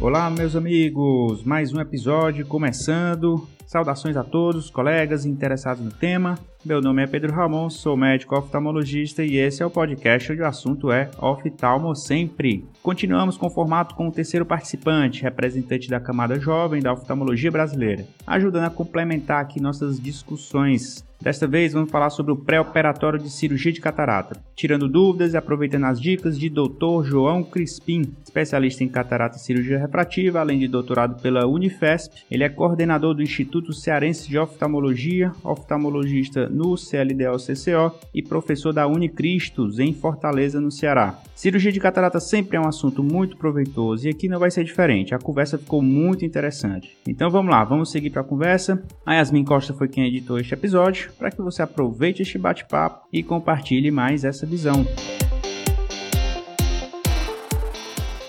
Olá, meus amigos, mais um episódio começando. Saudações a todos, colegas interessados no tema. Meu nome é Pedro Ramon, sou médico oftalmologista e esse é o podcast onde o assunto é oftalmo sempre. Continuamos com o formato com o terceiro participante, representante da camada jovem da oftalmologia brasileira, ajudando a complementar aqui nossas discussões Desta vez vamos falar sobre o pré-operatório de cirurgia de catarata, tirando dúvidas e aproveitando as dicas de Dr. João Crispim, especialista em catarata e cirurgia refrativa, além de doutorado pela Unifesp. Ele é coordenador do Instituto Cearense de Oftalmologia, oftalmologista no CLDO-CCO e professor da Unicristos em Fortaleza, no Ceará. Cirurgia de catarata sempre é um assunto muito proveitoso e aqui não vai ser diferente. A conversa ficou muito interessante. Então vamos lá, vamos seguir para a conversa. A Yasmin Costa foi quem editou este episódio para que você aproveite este bate-papo e compartilhe mais essa visão.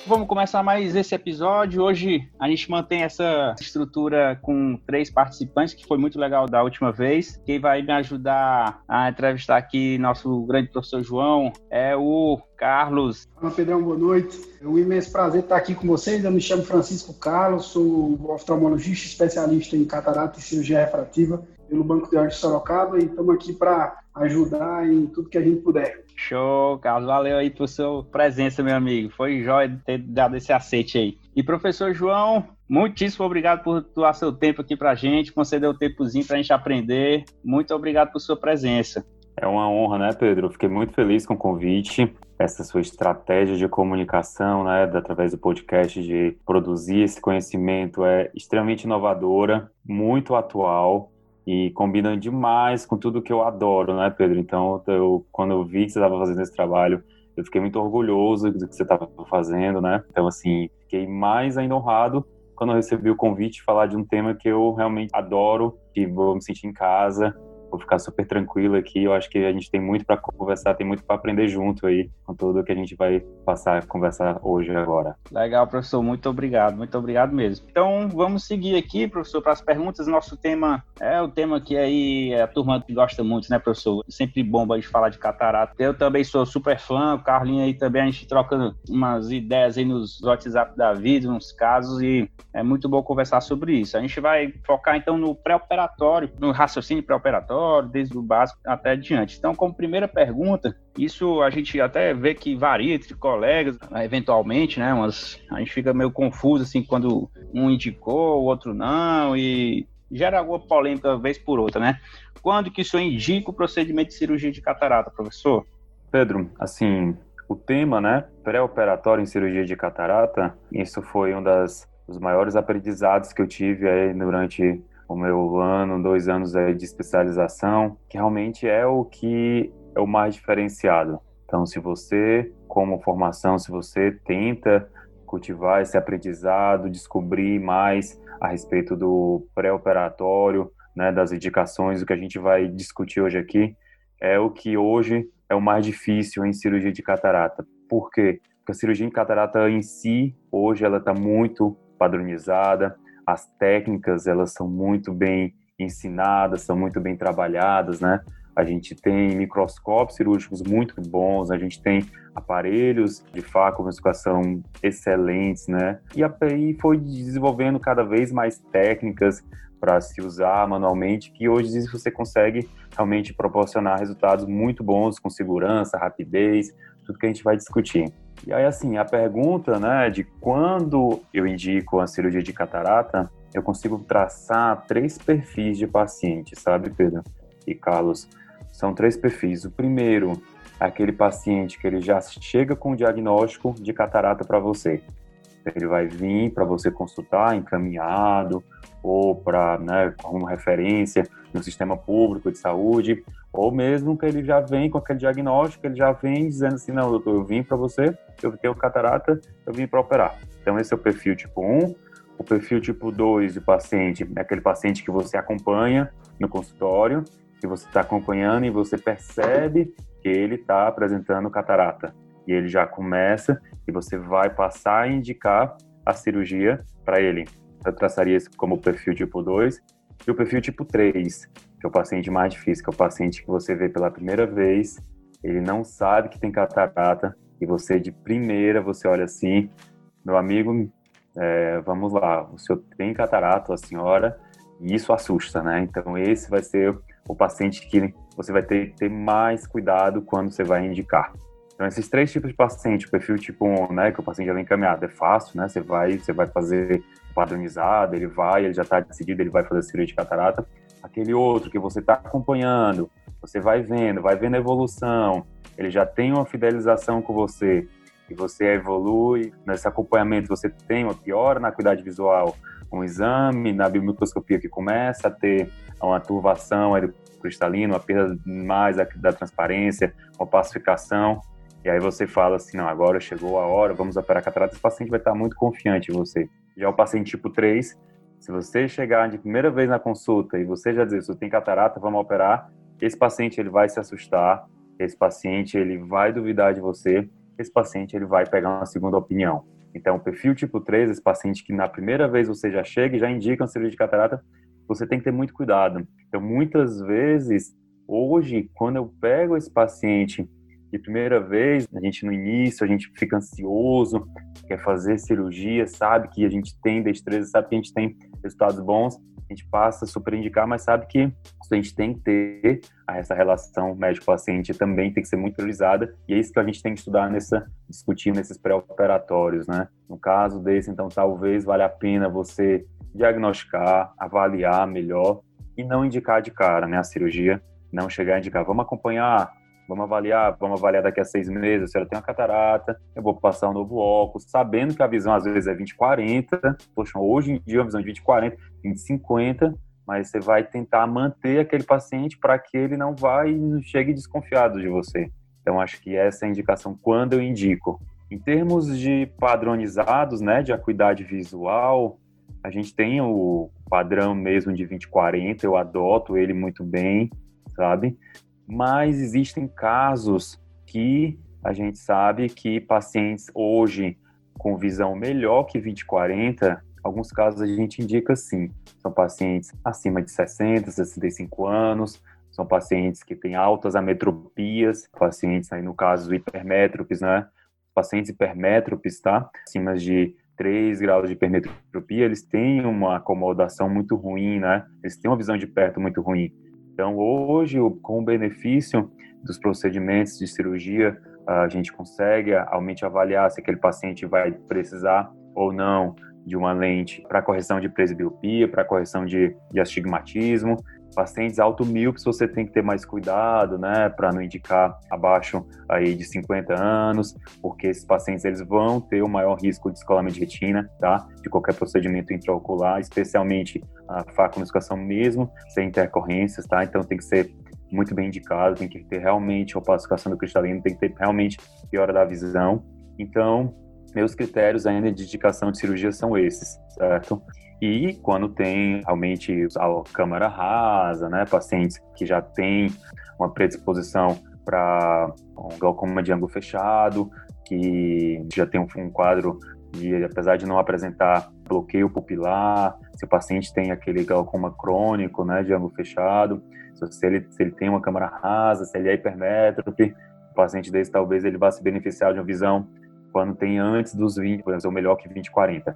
Vamos começar mais esse episódio. Hoje a gente mantém essa estrutura com três participantes, que foi muito legal da última vez. Quem vai me ajudar a entrevistar aqui nosso grande professor João é o Carlos. Fala, Pedrão, boa noite. É um imenso prazer estar aqui com vocês. Eu me chamo Francisco Carlos, sou oftalmologista especialista em catarata e cirurgia refrativa pelo Banco de Arte Sorocaba e estamos aqui para ajudar em tudo que a gente puder. Show, Carlos. Valeu aí por sua presença, meu amigo. Foi jóia ter dado esse aceite aí. E professor João, muitíssimo obrigado por doar seu tempo aqui para a gente, conceder o tempozinho para a gente aprender. Muito obrigado por sua presença. É uma honra, né, Pedro? Fiquei muito feliz com o convite. Essa sua estratégia de comunicação, né, através do podcast, de produzir esse conhecimento é extremamente inovadora, muito atual e combina demais com tudo que eu adoro, né, Pedro? Então, eu, quando eu vi que você estava fazendo esse trabalho, eu fiquei muito orgulhoso do que você estava fazendo, né? Então, assim, fiquei mais ainda honrado quando eu recebi o convite de falar de um tema que eu realmente adoro, que vou me sentir em casa, vou ficar super tranquilo aqui. Eu acho que a gente tem muito para conversar, tem muito para aprender junto aí com tudo que a gente vai passar a conversar hoje agora. Legal, professor, muito obrigado, muito obrigado mesmo. Então, vamos seguir aqui, professor, para as perguntas. Nosso tema é o tema que aí a turma gosta muito, né, professor? Sempre bomba gente falar de catarata. Eu também sou super fã, o Carlinho aí também, a gente troca umas ideias aí nos WhatsApp da vida, uns casos, e é muito bom conversar sobre isso. A gente vai focar então no pré-operatório, no raciocínio pré-operatório desde o básico até adiante. Então, como primeira pergunta, isso a gente até vê que varia entre colegas, eventualmente, né? Mas a gente fica meio confuso assim quando um indicou, o outro não, e gera alguma polêmica vez por outra, né? Quando que isso indica o procedimento de cirurgia de catarata, professor? Pedro, assim, o tema, né, pré-operatório em cirurgia de catarata, isso foi um das, dos maiores aprendizados que eu tive aí durante o meu ano, dois anos de especialização, que realmente é o que é o mais diferenciado. Então, se você, como formação, se você tenta cultivar esse aprendizado, descobrir mais a respeito do pré-operatório, né, das indicações, o que a gente vai discutir hoje aqui, é o que hoje é o mais difícil em cirurgia de catarata. Por quê? Porque a cirurgia de catarata em si, hoje, ela está muito padronizada, as técnicas elas são muito bem ensinadas, são muito bem trabalhadas, né? A gente tem microscópios cirúrgicos muito bons, a gente tem aparelhos de facomuscação excelentes, né? E aí foi desenvolvendo cada vez mais técnicas para se usar manualmente, que hoje você consegue realmente proporcionar resultados muito bons com segurança, rapidez, tudo que a gente vai discutir. E aí, assim, a pergunta, né, de quando eu indico a cirurgia de catarata, eu consigo traçar três perfis de paciente, sabe, Pedro e Carlos? São três perfis. O primeiro aquele paciente que ele já chega com o diagnóstico de catarata para você. Ele vai vir para você consultar encaminhado ou para, né, como referência no sistema público de saúde, ou mesmo que ele já vem com aquele diagnóstico, ele já vem dizendo assim, não, doutor, eu vim para você, eu tenho catarata, eu vim para operar. Então esse é o perfil tipo 1. O perfil tipo 2 de paciente é aquele paciente que você acompanha no consultório, que você está acompanhando e você percebe que ele está apresentando catarata. E ele já começa e você vai passar a indicar a cirurgia para ele. Eu traçaria esse como perfil tipo 2. E o perfil tipo 3, que é o paciente mais difícil, que é o paciente que você vê pela primeira vez, ele não sabe que tem catarata, e você de primeira, você olha assim, meu amigo, é, vamos lá, o senhor tem catarata, a senhora, e isso assusta, né? Então, esse vai ser o paciente que você vai ter que ter mais cuidado quando você vai indicar. Então, esses três tipos de paciente, o perfil tipo 1, né, que o paciente já vem encaminhado, é fácil, né? Você vai, você vai fazer padronizado, ele vai, ele já está decidido, ele vai fazer cirurgia de catarata. Aquele outro que você está acompanhando, você vai vendo, vai vendo a evolução, ele já tem uma fidelização com você, e você evolui nesse acompanhamento, você tem uma piora na acuidade visual, um exame na biomicroscopia que começa a ter uma turvação cristalina, uma perda mais da, transparência, uma pacificação, e aí você fala assim, não, agora chegou a hora, vamos operar catarata, esse paciente vai estar muito confiante em você. Já o paciente tipo 3, se você chegar de primeira vez na consulta e você já dizer, se tem catarata, vamos operar, esse paciente ele vai se assustar, esse paciente ele vai duvidar de você, esse paciente ele vai pegar uma segunda opinião. Então, o perfil tipo 3, esse paciente que na primeira vez você já chega e já indica uma cirurgia de catarata, você tem que ter muito cuidado. Então, muitas vezes, hoje, quando eu pego esse paciente de primeira vez, a gente no início, a gente fica ansioso, quer fazer cirurgia, sabe que a gente tem destreza, sabe que a gente tem resultados bons, a gente passa a super indicar, mas sabe que a gente tem que ter essa relação médico-paciente também tem que ser muito priorizada. E é isso que a gente tem que estudar nessa discutir nesses pré-operatórios, né? No caso desse, então talvez valha a pena você diagnosticar, avaliar melhor e não indicar de cara, né, a cirurgia, não chegar a indicar, vamos acompanhar vamos avaliar, vamos avaliar daqui a seis meses, se ela tem uma catarata, eu vou passar um novo óculos, sabendo que a visão às vezes é 20-40, poxa, hoje em dia a visão é 20-40, 20-50, mas você vai tentar manter aquele paciente para que ele não vá e chegue desconfiado de você. Então, acho que essa é a indicação quando eu indico. Em termos de padronizados, né, de acuidade visual, a gente tem o padrão mesmo de 20-40, eu adoto ele muito bem, sabe? Mas existem casos que a gente sabe que pacientes hoje com visão melhor que 20/40, alguns casos a gente indica sim. São pacientes acima de 60, 65 anos, são pacientes que têm altas ametropias, pacientes aí no caso hipermétropes, né? Pacientes hipermétropes, tá? Acima de 3 graus de hipermetropia, eles têm uma acomodação muito ruim, né? Eles têm uma visão de perto muito ruim. Então, hoje, com o benefício dos procedimentos de cirurgia, a gente consegue realmente avaliar se aquele paciente vai precisar ou não de uma lente para correção de presbiopia, para correção de, de astigmatismo. Pacientes automíopes você tem que ter mais cuidado, né, para não indicar abaixo aí de 50 anos, porque esses pacientes eles vão ter o maior risco de descolamento de retina, tá? De qualquer procedimento intraocular, especialmente a faconiscação mesmo, sem intercorrências, tá? Então tem que ser muito bem indicado, tem que ter realmente opacificação do cristalino, tem que ter realmente piora da visão. Então, meus critérios ainda de indicação de cirurgia são esses, certo? E quando tem realmente a câmara rasa, né, pacientes que já têm uma predisposição para um glaucoma de ângulo fechado, que já tem um quadro de, apesar de não apresentar bloqueio pupilar, se o paciente tem aquele glaucoma crônico, né, de ângulo fechado, se ele, se ele tem uma câmara rasa, se ele é hipermétrope, o paciente desse talvez ele vá se beneficiar de uma visão quando tem antes dos 20, ou melhor que 20, 40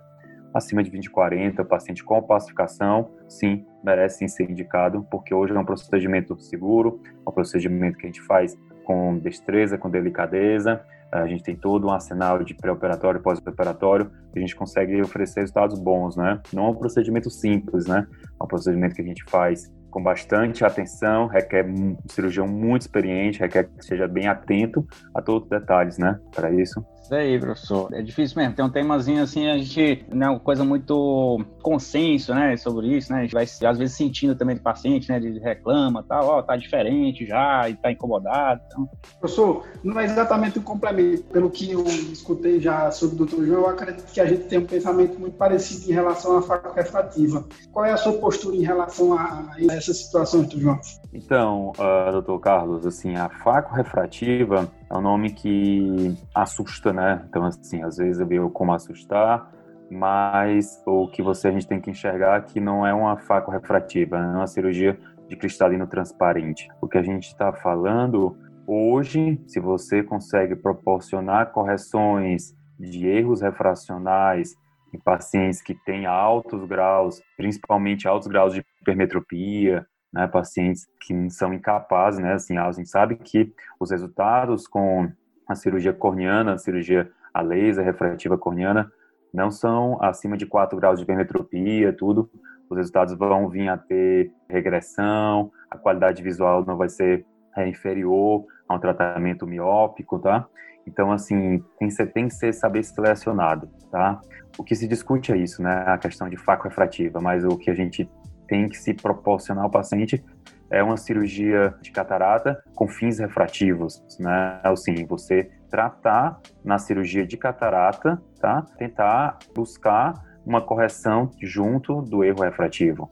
acima de 20 40, paciente com pacificação, sim, merece sim ser indicado, porque hoje é um procedimento seguro, é um procedimento que a gente faz com destreza, com delicadeza, a gente tem todo um arsenal de pré-operatório e pós-operatório, a gente consegue oferecer resultados bons, né? Não é um procedimento simples, né? É um procedimento que a gente faz com bastante atenção, requer um cirurgião muito experiente, requer que seja bem atento a todos os detalhes, né? Para isso. Isso aí, professor. É difícil mesmo. Tem um temazinho assim, a gente, né, uma coisa muito consenso, né, sobre isso, né? A gente vai às vezes sentindo também do paciente, né, de reclama, tal, ó, tá diferente já e tá incomodado. Então. Professor, não é exatamente um complemento. Pelo que eu escutei já sobre o doutor João, eu acredito que a gente tem um pensamento muito parecido em relação à faca refrativa. Qual é a sua postura em relação a essas situações, doutor João? Então, uh, doutor Carlos, assim, a faca refrativa é um nome que assusta, né? Então, assim, às vezes eu vejo como assustar, mas o que você a gente tem que enxergar é que não é uma faca refrativa, é uma cirurgia de cristalino transparente. O que a gente está falando hoje, se você consegue proporcionar correções de erros refracionais em pacientes que têm altos graus, principalmente altos graus de hipermetropia, né, pacientes que são incapazes, né, assim, a gente sabe que os resultados com a cirurgia corneana, a cirurgia a laser refrativa corneana, não são acima de 4 graus de hipermetropia, tudo, os resultados vão vir a ter regressão, a qualidade visual não vai ser é, inferior a um tratamento miópico, tá? Então, assim, tem tem que ser saber selecionado, tá? O que se discute é isso, né? A questão de faco refrativa, mas o que a gente tem que se proporcionar ao paciente é uma cirurgia de catarata com fins refrativos, né? Assim, você tratar na cirurgia de catarata, tá? Tentar buscar uma correção junto do erro refrativo.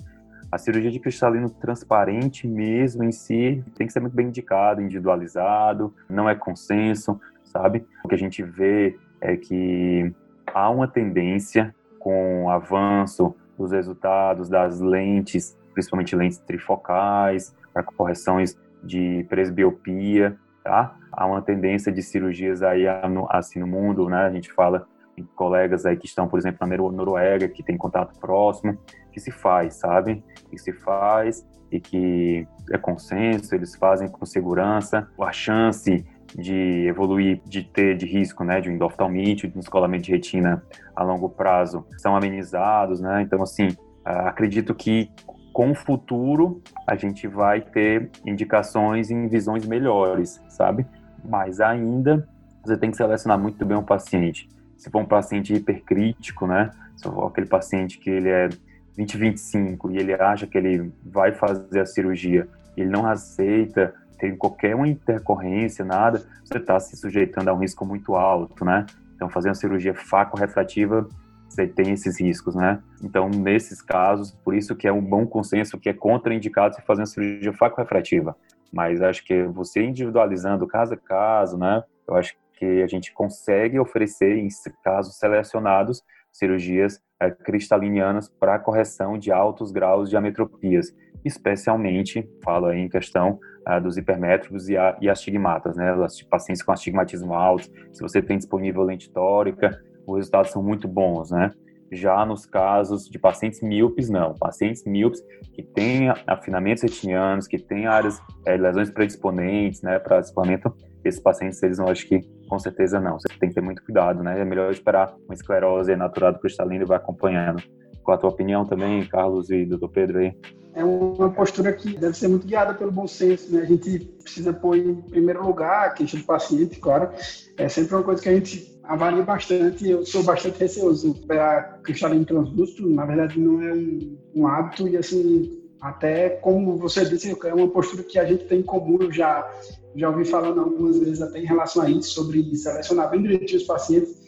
A cirurgia de cristalino transparente mesmo em si tem que ser muito bem indicado, individualizado, não é consenso, sabe? O que a gente vê é que há uma tendência com o avanço dos resultados das lentes, principalmente lentes trifocais, para correções de presbiopia, tá? Há uma tendência de cirurgias aí assim no mundo, né? A gente fala em colegas aí que estão, por exemplo, na Noruega, que tem contato próximo, que se faz, sabe? Que se faz e que é consenso, eles fazem com segurança. A chance de evoluir, de ter de risco, né, de um endoftalmite, de um descolamento de retina a longo prazo, são amenizados, né? Então, assim, acredito que com o futuro a gente vai ter indicações em visões melhores, sabe? Mas ainda você tem que selecionar muito bem o paciente. Se for um paciente hipercrítico, né? Se for aquele paciente que ele é 20, 25 e ele acha que ele vai fazer a cirurgia, ele não aceita, tem qualquer uma intercorrência, nada, você está se sujeitando a um risco muito alto, né? Então, fazer uma cirurgia faco-refrativa, você tem esses riscos, né? Então, nesses casos, por isso que é um bom consenso que é contraindicado você fazer uma cirurgia faco-refrativa. Mas acho que você individualizando caso a caso, né? Eu acho que a gente consegue oferecer, em casos selecionados, cirurgias é, cristalinianas para correção de altos graus de ametropias, especialmente, falo aí em questão dos hipermétricos e, a, e astigmatas, né, os pacientes com astigmatismo alto, se você tem disponível lente tórica, os resultados são muito bons, né, já nos casos de pacientes míopes, não. Pacientes míopes que têm afinamentos retinianos, que têm áreas, é, lesões predisponentes, né, para escoamento, esses pacientes, eles não acho que com certeza não. Você tem que ter muito cuidado, né? É melhor esperar uma esclerose naturada cristalina e vai acompanhando. Qual a tua opinião também, Carlos e doutor Pedro aí? É uma postura que deve ser muito guiada pelo bom senso, né? A gente precisa pôr em primeiro lugar a queixa do paciente, claro. É sempre uma coisa que a gente avalia bastante. Eu sou bastante receoso. A cristalino translúcido, na verdade, não é um, um hábito e, assim, até como você disse, é uma postura que a gente tem em comum. Eu já já ouvi falando algumas vezes até em relação a isso, sobre selecionar bem direitinho os pacientes,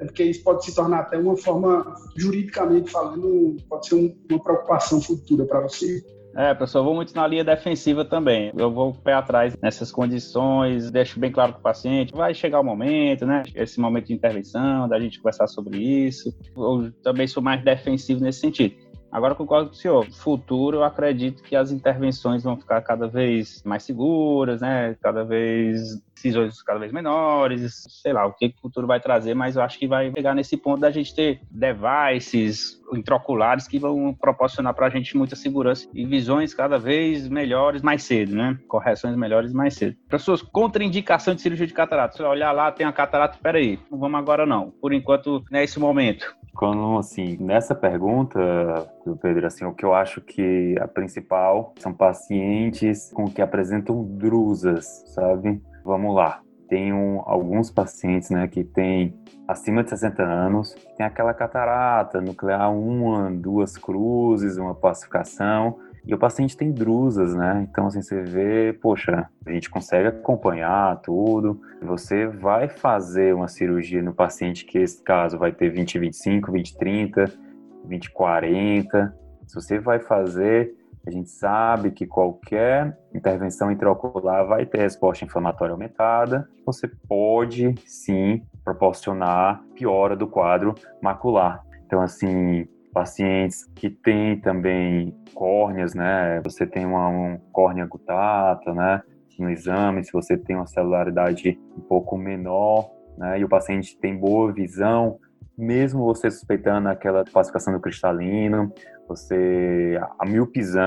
é porque isso pode se tornar até uma forma, juridicamente falando, pode ser um, uma preocupação futura para você. É, eu vou muito na linha defensiva também. Eu vou pé atrás nessas condições, deixo bem claro para o paciente, vai chegar o momento, né? Esse momento de intervenção, da gente conversar sobre isso. Eu também sou mais defensivo nesse sentido. Agora concordo com o senhor. Futuro, eu acredito que as intervenções vão ficar cada vez mais seguras, né? Cada vez decisões cada vez menores, sei lá, o que o futuro vai trazer, mas eu acho que vai pegar nesse ponto da gente ter devices intraoculares que vão proporcionar para a gente muita segurança e visões cada vez melhores mais cedo, né? Correções melhores mais cedo. Pessoas, contraindicação de cirurgia de catarata. Se olhar lá, tem a catarata, peraí, não vamos agora não. Por enquanto, nesse momento. Quando, assim, nessa pergunta, Pedro, assim, o que eu acho que a principal são pacientes com que apresentam drusas, sabe? Vamos lá. Tenho alguns pacientes, né, que têm acima de 60 anos, tem aquela catarata nuclear, uma, duas cruzes, uma pacificação, e o paciente tem drusas, né? Então, assim, você vê, poxa, a gente consegue acompanhar tudo. Você vai fazer uma cirurgia no paciente que, esse caso, vai ter 20, 25, 20, 30, 20, 40. Se você vai fazer, a gente sabe que qualquer intervenção intraocular vai ter resposta inflamatória aumentada. Você pode, sim, proporcionar piora do quadro macular. Então, assim, pacientes que têm também córneas, né? Você tem uma um córnea gutata, né? No exame, se você tem uma celularidade um pouco menor, né? E o paciente tem boa visão, mesmo você suspeitando aquela falsificação do cristalino, você a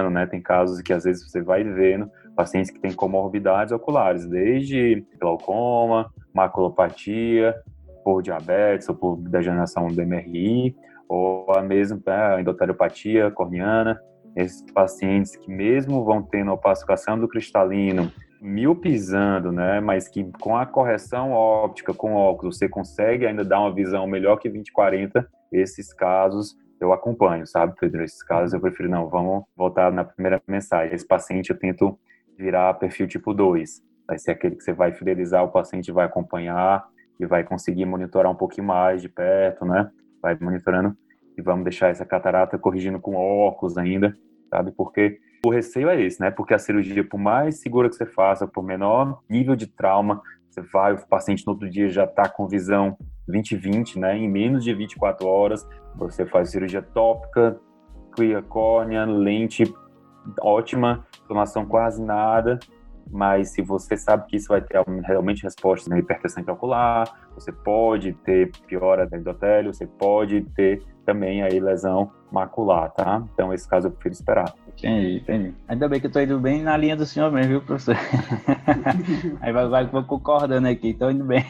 né? Tem casos que às vezes você vai vendo pacientes que têm comorbidades oculares, desde glaucoma, maculopatia, por diabetes ou por degeneração do MRI, ou a mesma a endoteliopatia corneana, esses pacientes que mesmo vão tendo opacificação do cristalino, miopizando, né, mas que com a correção óptica com óculos você consegue ainda dar uma visão melhor que 20/40, esses casos eu acompanho, sabe, Pedro? Esses casos eu prefiro não, vamos voltar na primeira mensagem. Esse paciente eu tento virar perfil tipo 2. Vai ser aquele que você vai fidelizar, o paciente vai acompanhar e vai conseguir monitorar um pouquinho mais de perto, né? Vai monitorando e vamos deixar essa catarata corrigindo com óculos ainda, sabe? Porque o receio é esse, né? Porque a cirurgia, por mais segura que você faça, por menor nível de trauma, você vai, o paciente no outro dia já está com visão 20-20, né? Em menos de 24 horas, você faz cirurgia tópica, cria córnea, lente ótima, inflamação quase nada, mas se você sabe que isso vai ter realmente resposta na hipertensão ocular, você pode ter piora da endotélio, você pode ter também aí lesão macular, tá? Então, esse caso eu prefiro esperar. Entendi, entendi. Ainda bem que eu tô indo bem na linha do senhor mesmo, viu, professor? aí vai, vai, concordando aqui, tô indo bem.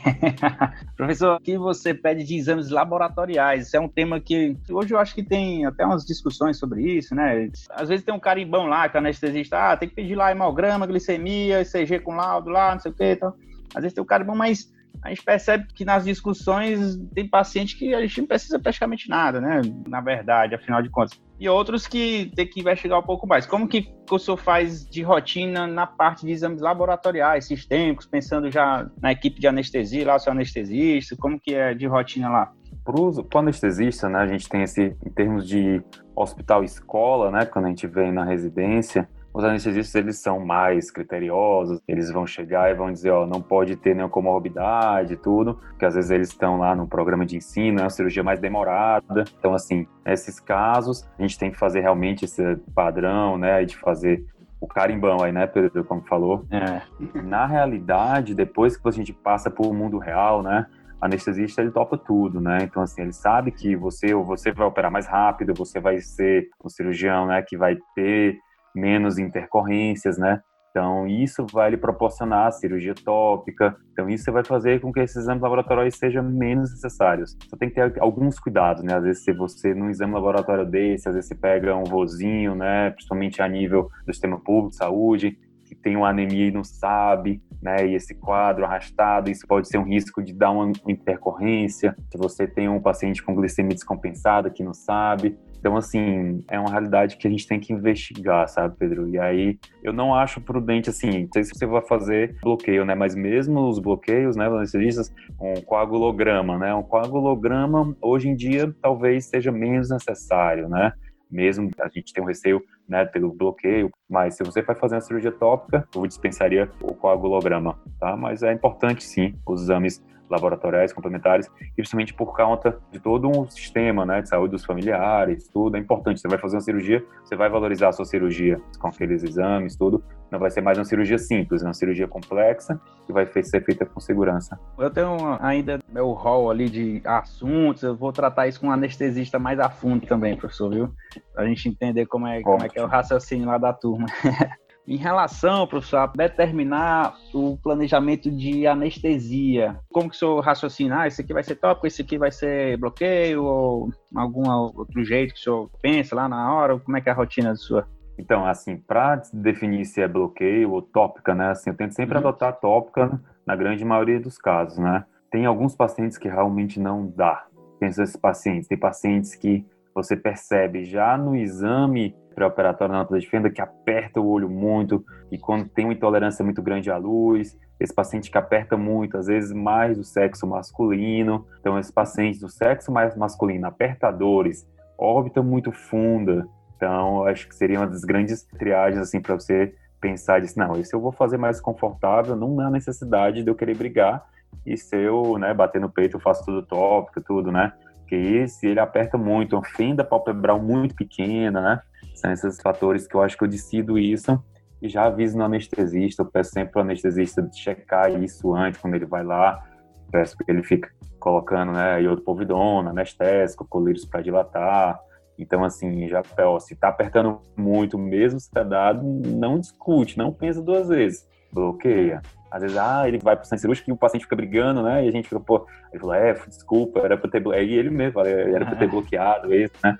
professor, o que você pede de exames laboratoriais? Isso é um tema que hoje eu acho que tem até umas discussões sobre isso, né? Às vezes tem um carimbão lá que o anestesista, ah, tem que pedir lá hemograma, glicemia, ECG com laudo lá, não sei o que, então. Às vezes tem o um carimbão, mas a gente percebe que nas discussões tem paciente que a gente não precisa praticamente nada, né? Na verdade, afinal de contas. E outros que tem que investigar um pouco mais. Como que o senhor faz de rotina na parte de exames laboratoriais, sistêmicos, pensando já na equipe de anestesia, lá o seu anestesista, como que é de rotina lá? Para o anestesista, né, a gente tem esse, em termos de hospital-escola, né, quando a gente vem na residência, os anestesistas eles são mais criteriosos, eles vão chegar e vão dizer, ó, não pode ter nenhuma comorbidade e tudo, porque às vezes eles estão lá no programa de ensino, é uma cirurgia mais demorada. Então, assim, nesses casos, a gente tem que fazer realmente esse padrão, né, de fazer o carimbão aí, né, Pedro, como falou. É. Na realidade, depois que a gente passa para o mundo real, né, anestesista ele topa tudo, né? Então assim, ele sabe que você ou você vai operar mais rápido, você vai ser um cirurgião, né, que vai ter menos intercorrências, né? Então, isso vai lhe proporcionar cirurgia tópica. Então, isso vai fazer com que esses exames laboratoriais sejam menos necessários. Só tem que ter alguns cuidados, né? Às vezes, se você, num exame laboratório desse, às vezes você pega um vozinho, né? Principalmente a nível do sistema público de saúde, que tem uma anemia e não sabe, né? E esse quadro arrastado, isso pode ser um risco de dar uma intercorrência. Se você tem um paciente com glicemia descompensada que não sabe, então, assim, é uma realidade que a gente tem que investigar, sabe, Pedro? E aí, eu não acho prudente, assim, não sei se você vai fazer bloqueio, né? Mas mesmo os bloqueios, né, anestesistas, um coagulograma, né? Um coagulograma, hoje em dia, talvez seja menos necessário, né? Mesmo a gente tem um receio né, pelo bloqueio, mas se você vai fazer uma cirurgia tópica, eu dispensaria o coagulograma, tá? Mas é importante sim os exames laboratoriais complementares, principalmente por conta de todo um sistema né, de saúde dos familiares, tudo. É importante. Você vai fazer uma cirurgia, você vai valorizar a sua cirurgia com aqueles exames, tudo. Não vai ser mais uma cirurgia simples, é uma cirurgia complexa que vai ser feita com segurança. Eu tenho ainda meu rol ali de assuntos, eu vou tratar isso com um anestesista mais a fundo também, professor, viu? Pra gente entender como é, como é que é o raciocínio lá da turma. Em relação, professor, a determinar o planejamento de anestesia, como que o senhor raciocina? Ah, esse aqui vai ser tópico, esse aqui vai ser bloqueio, ou algum outro jeito que o senhor pensa lá na hora? Como é que é a rotina sua? Então, assim, para definir se é bloqueio ou tópica, né? Assim, eu tento sempre uhum. adotar tópica na grande maioria dos casos, né? Tem alguns pacientes que realmente não dá. Tem esses pacientes, tem pacientes que você percebe já no exame pré-operatório na nota de fenda que aperta o olho muito e quando tem uma intolerância muito grande à luz, esse paciente que aperta muito, às vezes mais do sexo masculino, então esses pacientes do sexo mais masculino, apertadores, órbita muito funda, então acho que seria uma das grandes triagens assim para você pensar disso, não, esse eu vou fazer mais confortável, não há necessidade de eu querer brigar e se eu, né, bater no peito, eu faço tudo tópico, tudo, né? Porque esse, ele aperta muito, uma fenda palpebral muito pequena, né? São esses fatores que eu acho que eu decido isso e já aviso no anestesista, eu peço sempre para o anestesista checar isso antes, quando ele vai lá, peço que ele fica colocando, né, iodopovidona, anestésico, colírios para dilatar. Então, assim, já, ó, se tá apertando muito, mesmo se tá dado, não discute, não pensa duas vezes, bloqueia. Às vezes, ah, ele vai pro centro cirúrgico e o paciente fica brigando, né, e a gente fica, pô, ele falou, é, desculpa, era pra ter, aí ele mesmo fala, era pra ter bloqueado isso, né.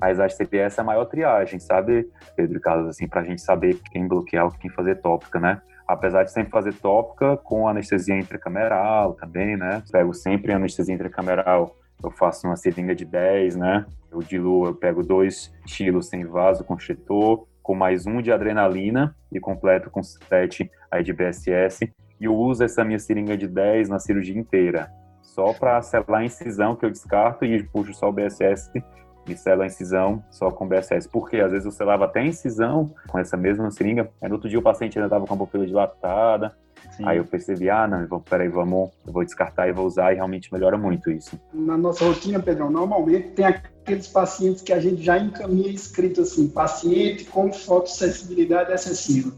Mas acho que seria essa a maior triagem, sabe, Pedro Carlos, assim, pra gente saber quem bloquear quem fazer tópica, né? Apesar de sempre fazer tópica com anestesia intracameral também, né? Pego sempre anestesia intracameral, eu faço uma seringa de 10, né? Eu diluo, eu pego dois estilos sem vaso constritor, com mais um de adrenalina e completo com 7 aí de BSS. E eu uso essa minha seringa de 10 na cirurgia inteira, só para selar a incisão que eu descarto e puxo só o BSS e selo a incisão só com BSS. Porque às vezes eu selava até a incisão com essa mesma seringa, aí no outro dia o paciente ainda estava com a pupila dilatada, Sim. Aí eu percebi, ah, não, vou, peraí, vamos, eu vou descartar e vou usar, e realmente melhora muito isso. Na nossa rotina, Pedrão, normalmente tem aqueles pacientes que a gente já encaminha escrito assim, paciente com fotossensibilidade excessiva.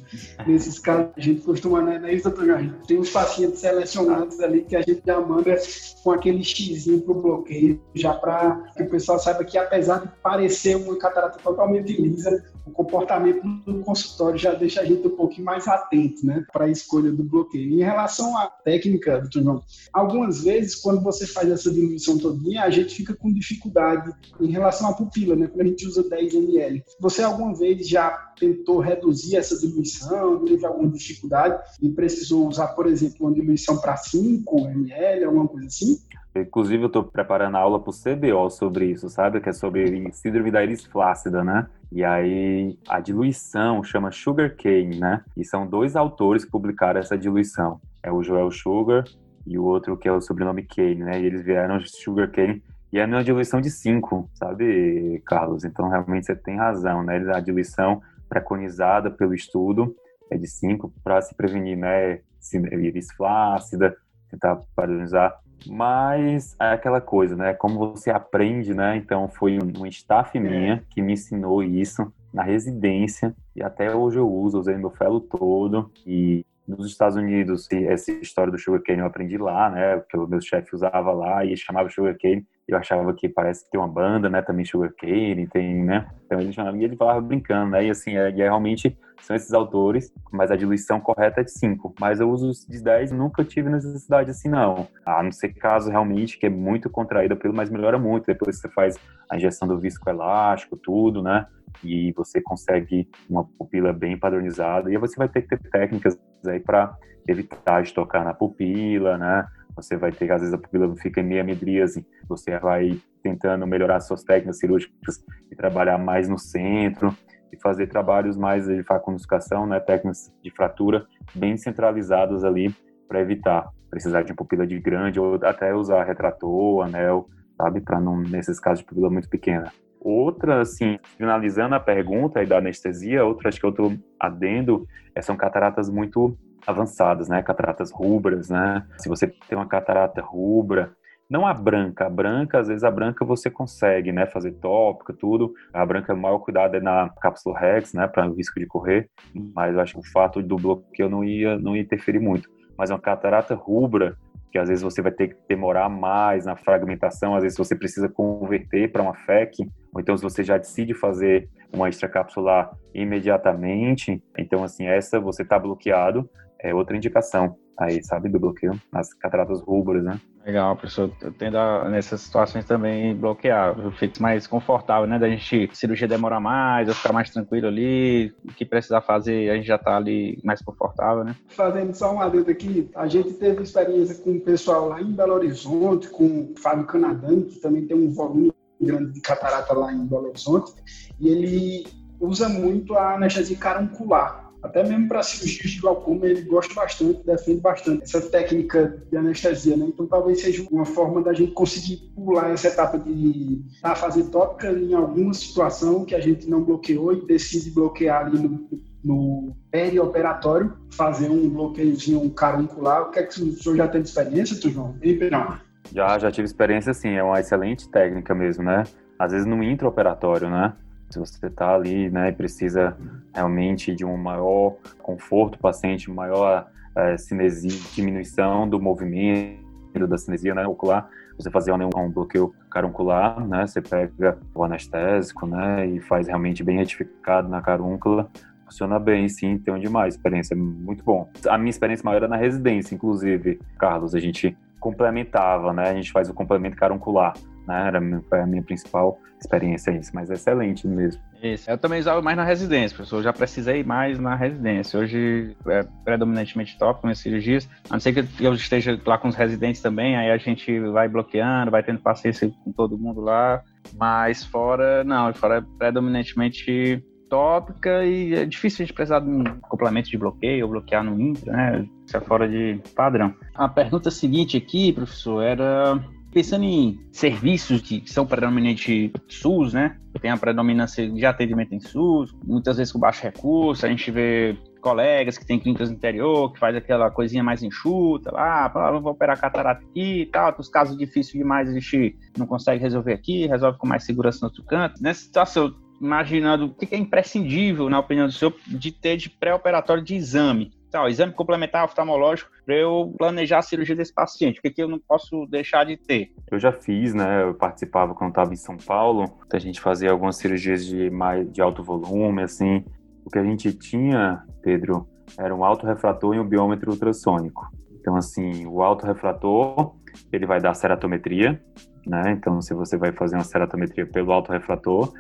Nesses casos, a gente costuma, né, né isso, doutor Jorge? Tem os pacientes selecionados ali que a gente já manda com aquele xizinho pro bloqueio, já para que o pessoal saiba que apesar de parecer uma catarata totalmente lisa, o comportamento do consultório já deixa a gente um pouquinho mais atento, né, para a escolha do bloqueio. Em relação à técnica, doutor João, algumas vezes, quando você faz essa diluição todinha, a gente fica com dificuldade em relação à pupila, né, quando a gente usa 10 ml. Você alguma vez já tentou reduzir essa diluição, teve alguma dificuldade e precisou usar, por exemplo, uma diluição para 5 ml, alguma coisa assim? Inclusive, eu estou preparando a aula para o CBO sobre isso, sabe? Que é sobre síndrome da íris flácida, né? E aí, a diluição chama Sugar Cane, né? E são dois autores que publicaram essa diluição. É o Joel Sugar e o outro que é o sobrenome Cane, né? E eles vieram Sugar Cane e é uma diluição de 5, sabe, Carlos? Então, realmente, você tem razão, né? A diluição preconizada pelo estudo é de 5 para se prevenir, né? Íris flácida, tentar padronizar mas é aquela coisa, né? Como você aprende, né? Então foi um staff minha que me ensinou isso na residência e até hoje eu uso, usei meu fellow todo e nos Estados Unidos, essa história do sugarcane eu aprendi lá, né? Porque o meu chefe usava lá e chamava sugarcane. Eu achava que parece que tem uma banda, né? Também sugarcane, tem, né? Então ele chamava e ele falava brincando, né? E assim, é, é realmente são esses autores, mas a diluição correta é de 5. Mas eu uso de 10 nunca tive necessidade assim, não. A não ser caso realmente que é muito contraída pelo, mas melhora muito. Depois você faz a injeção do viscoelástico, tudo, né? E você consegue uma pupila bem padronizada. E você vai ter que ter técnicas aí para evitar de tocar na pupila, né? Você vai ter, às vezes a pupila fica em meia midríase, você vai tentando melhorar suas técnicas cirúrgicas e trabalhar mais no centro e fazer trabalhos mais de faconificação, né, técnicas de fratura bem centralizados ali para evitar precisar de pupila de grande ou até usar retrator, anel, sabe, para não nesses casos de pupila muito pequena. Outra, assim, finalizando a pergunta aí da anestesia, outra acho que eu tô adendo, é, são cataratas muito avançadas, né? Cataratas rubras, né? Se você tem uma catarata rubra, não a branca, a branca, às vezes a branca você consegue, né, fazer tópica, tudo. A branca, o maior cuidado é na cápsula Rex, né, para o risco de correr, mas eu acho que o fato do bloqueio não ia, não ia interferir muito. Mas uma catarata rubra, que às vezes você vai ter que demorar mais na fragmentação, às vezes você precisa converter para uma FEC, ou então se você já decide fazer uma extracapsular imediatamente, então assim, essa você está bloqueado, é outra indicação aí, sabe, do bloqueio nas cataratas rubras, né? Legal, professor. Eu tendo a, nessas situações também bloquear, fica mais confortável, né? Da gente cirurgia demorar mais, eu ficar mais tranquilo ali, o que precisar fazer, a gente já tá ali mais confortável, né? Fazendo só um adendo aqui, a gente teve experiência com o pessoal lá em Belo Horizonte, com o Fábio Canadani, que também tem um volume grande de catarata lá em Belo Horizonte, e ele usa muito a anestesia caruncular até mesmo para cirurgias de glaucoma, ele gosta bastante, defende bastante essa técnica de anestesia, né? Então talvez seja uma forma da gente conseguir pular essa etapa de tá, fazer tópica em alguma situação que a gente não bloqueou e decide bloquear ali no, no perioperatório, fazer um bloqueiozinho, caruncular. O que é que o senhor já teve experiência, João? Não. Já, já tive experiência, sim. É uma excelente técnica mesmo, né? Às vezes no intraoperatório, né? Se você está ali, né, e precisa realmente de um maior conforto, paciente, maior é, cinesia, diminuição do movimento, da cinesia né, ocular, você fazer um, um bloqueio caruncular, né? Você pega o anestésico, né? E faz realmente bem retificado na carúncula. Funciona bem, sim, tem demais. Experiência muito bom. A minha experiência maior era na residência, inclusive, Carlos. A gente complementava, né? A gente faz o complemento caruncular, né? Era a minha principal experiência isso, mas é excelente mesmo. Isso, eu também usava mais na residência, professor. Eu já precisei mais na residência. Hoje é predominantemente tópico nas cirurgias, a não ser que eu esteja lá com os residentes também, aí a gente vai bloqueando, vai tendo paciência com todo mundo lá, mas fora, não, fora é predominantemente tópica e é difícil a gente precisar de um complemento de bloqueio ou bloquear no intra, né? Isso é fora de padrão. A pergunta seguinte aqui, professor, era pensando em serviços que são predominantemente SUS, né? Tem a predominância de atendimento em SUS, muitas vezes com baixo recurso, a gente vê colegas que têm clínicas no interior, que faz aquela coisinha mais enxuta, lá, ah, vou operar catarata aqui e tal, os casos difíceis demais a gente não consegue resolver aqui, resolve com mais segurança no outro canto. Nessa situação, imaginando o que é imprescindível, na opinião do senhor, de ter de pré-operatório de exame. Então, exame complementar oftalmológico para eu planejar a cirurgia desse paciente. O que, eu não posso deixar de ter? Eu já fiz, né? Eu participava quando estava em São Paulo. A gente fazia algumas cirurgias de, mais, de alto volume, assim. O que a gente tinha, Pedro, era um alto refrator e um biômetro ultrassônico. Então, assim, o alto refrator, ele vai dar ceratometria, né? Então, se você vai fazer uma ceratometria pelo alto refrator,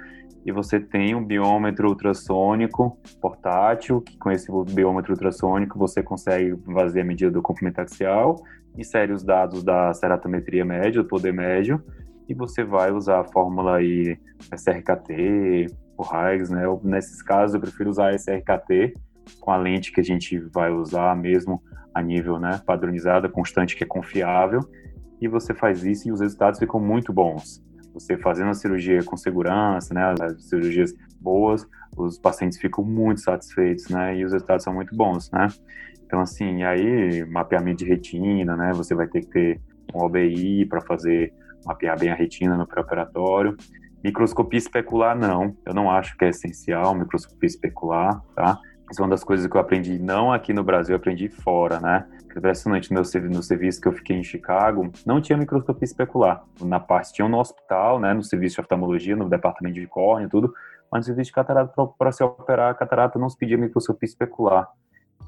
e você tem um biômetro ultrassônico portátil, que com esse biômetro ultrassônico você consegue fazer a medida do comprimento axial, insere os dados da ceratometria média, do poder médio, e você vai usar a fórmula aí SRKT, o RAIS, né? nesses casos eu prefiro usar SRKT com a lente que a gente vai usar mesmo a nível né, padronizada, constante, que é confiável, e você faz isso e os resultados ficam muito bons você fazendo a cirurgia com segurança, né, as cirurgias boas, os pacientes ficam muito satisfeitos, né, e os resultados são muito bons, né. Então, assim, aí, mapeamento de retina, né, você vai ter que ter um OBI para fazer, mapear bem a retina no pré-operatório. Microscopia especular, não, eu não acho que é essencial microscopia especular, tá? Isso é uma das coisas que eu aprendi não aqui no Brasil, eu aprendi fora, né? Impressionante no meu no serviço que eu fiquei em Chicago, não tinha microscopia especular. Na parte tinha no hospital, né, no serviço de oftalmologia, no departamento de córnea, tudo, mas no serviço de catarata para se operar a catarata não se pedia microscopia especular.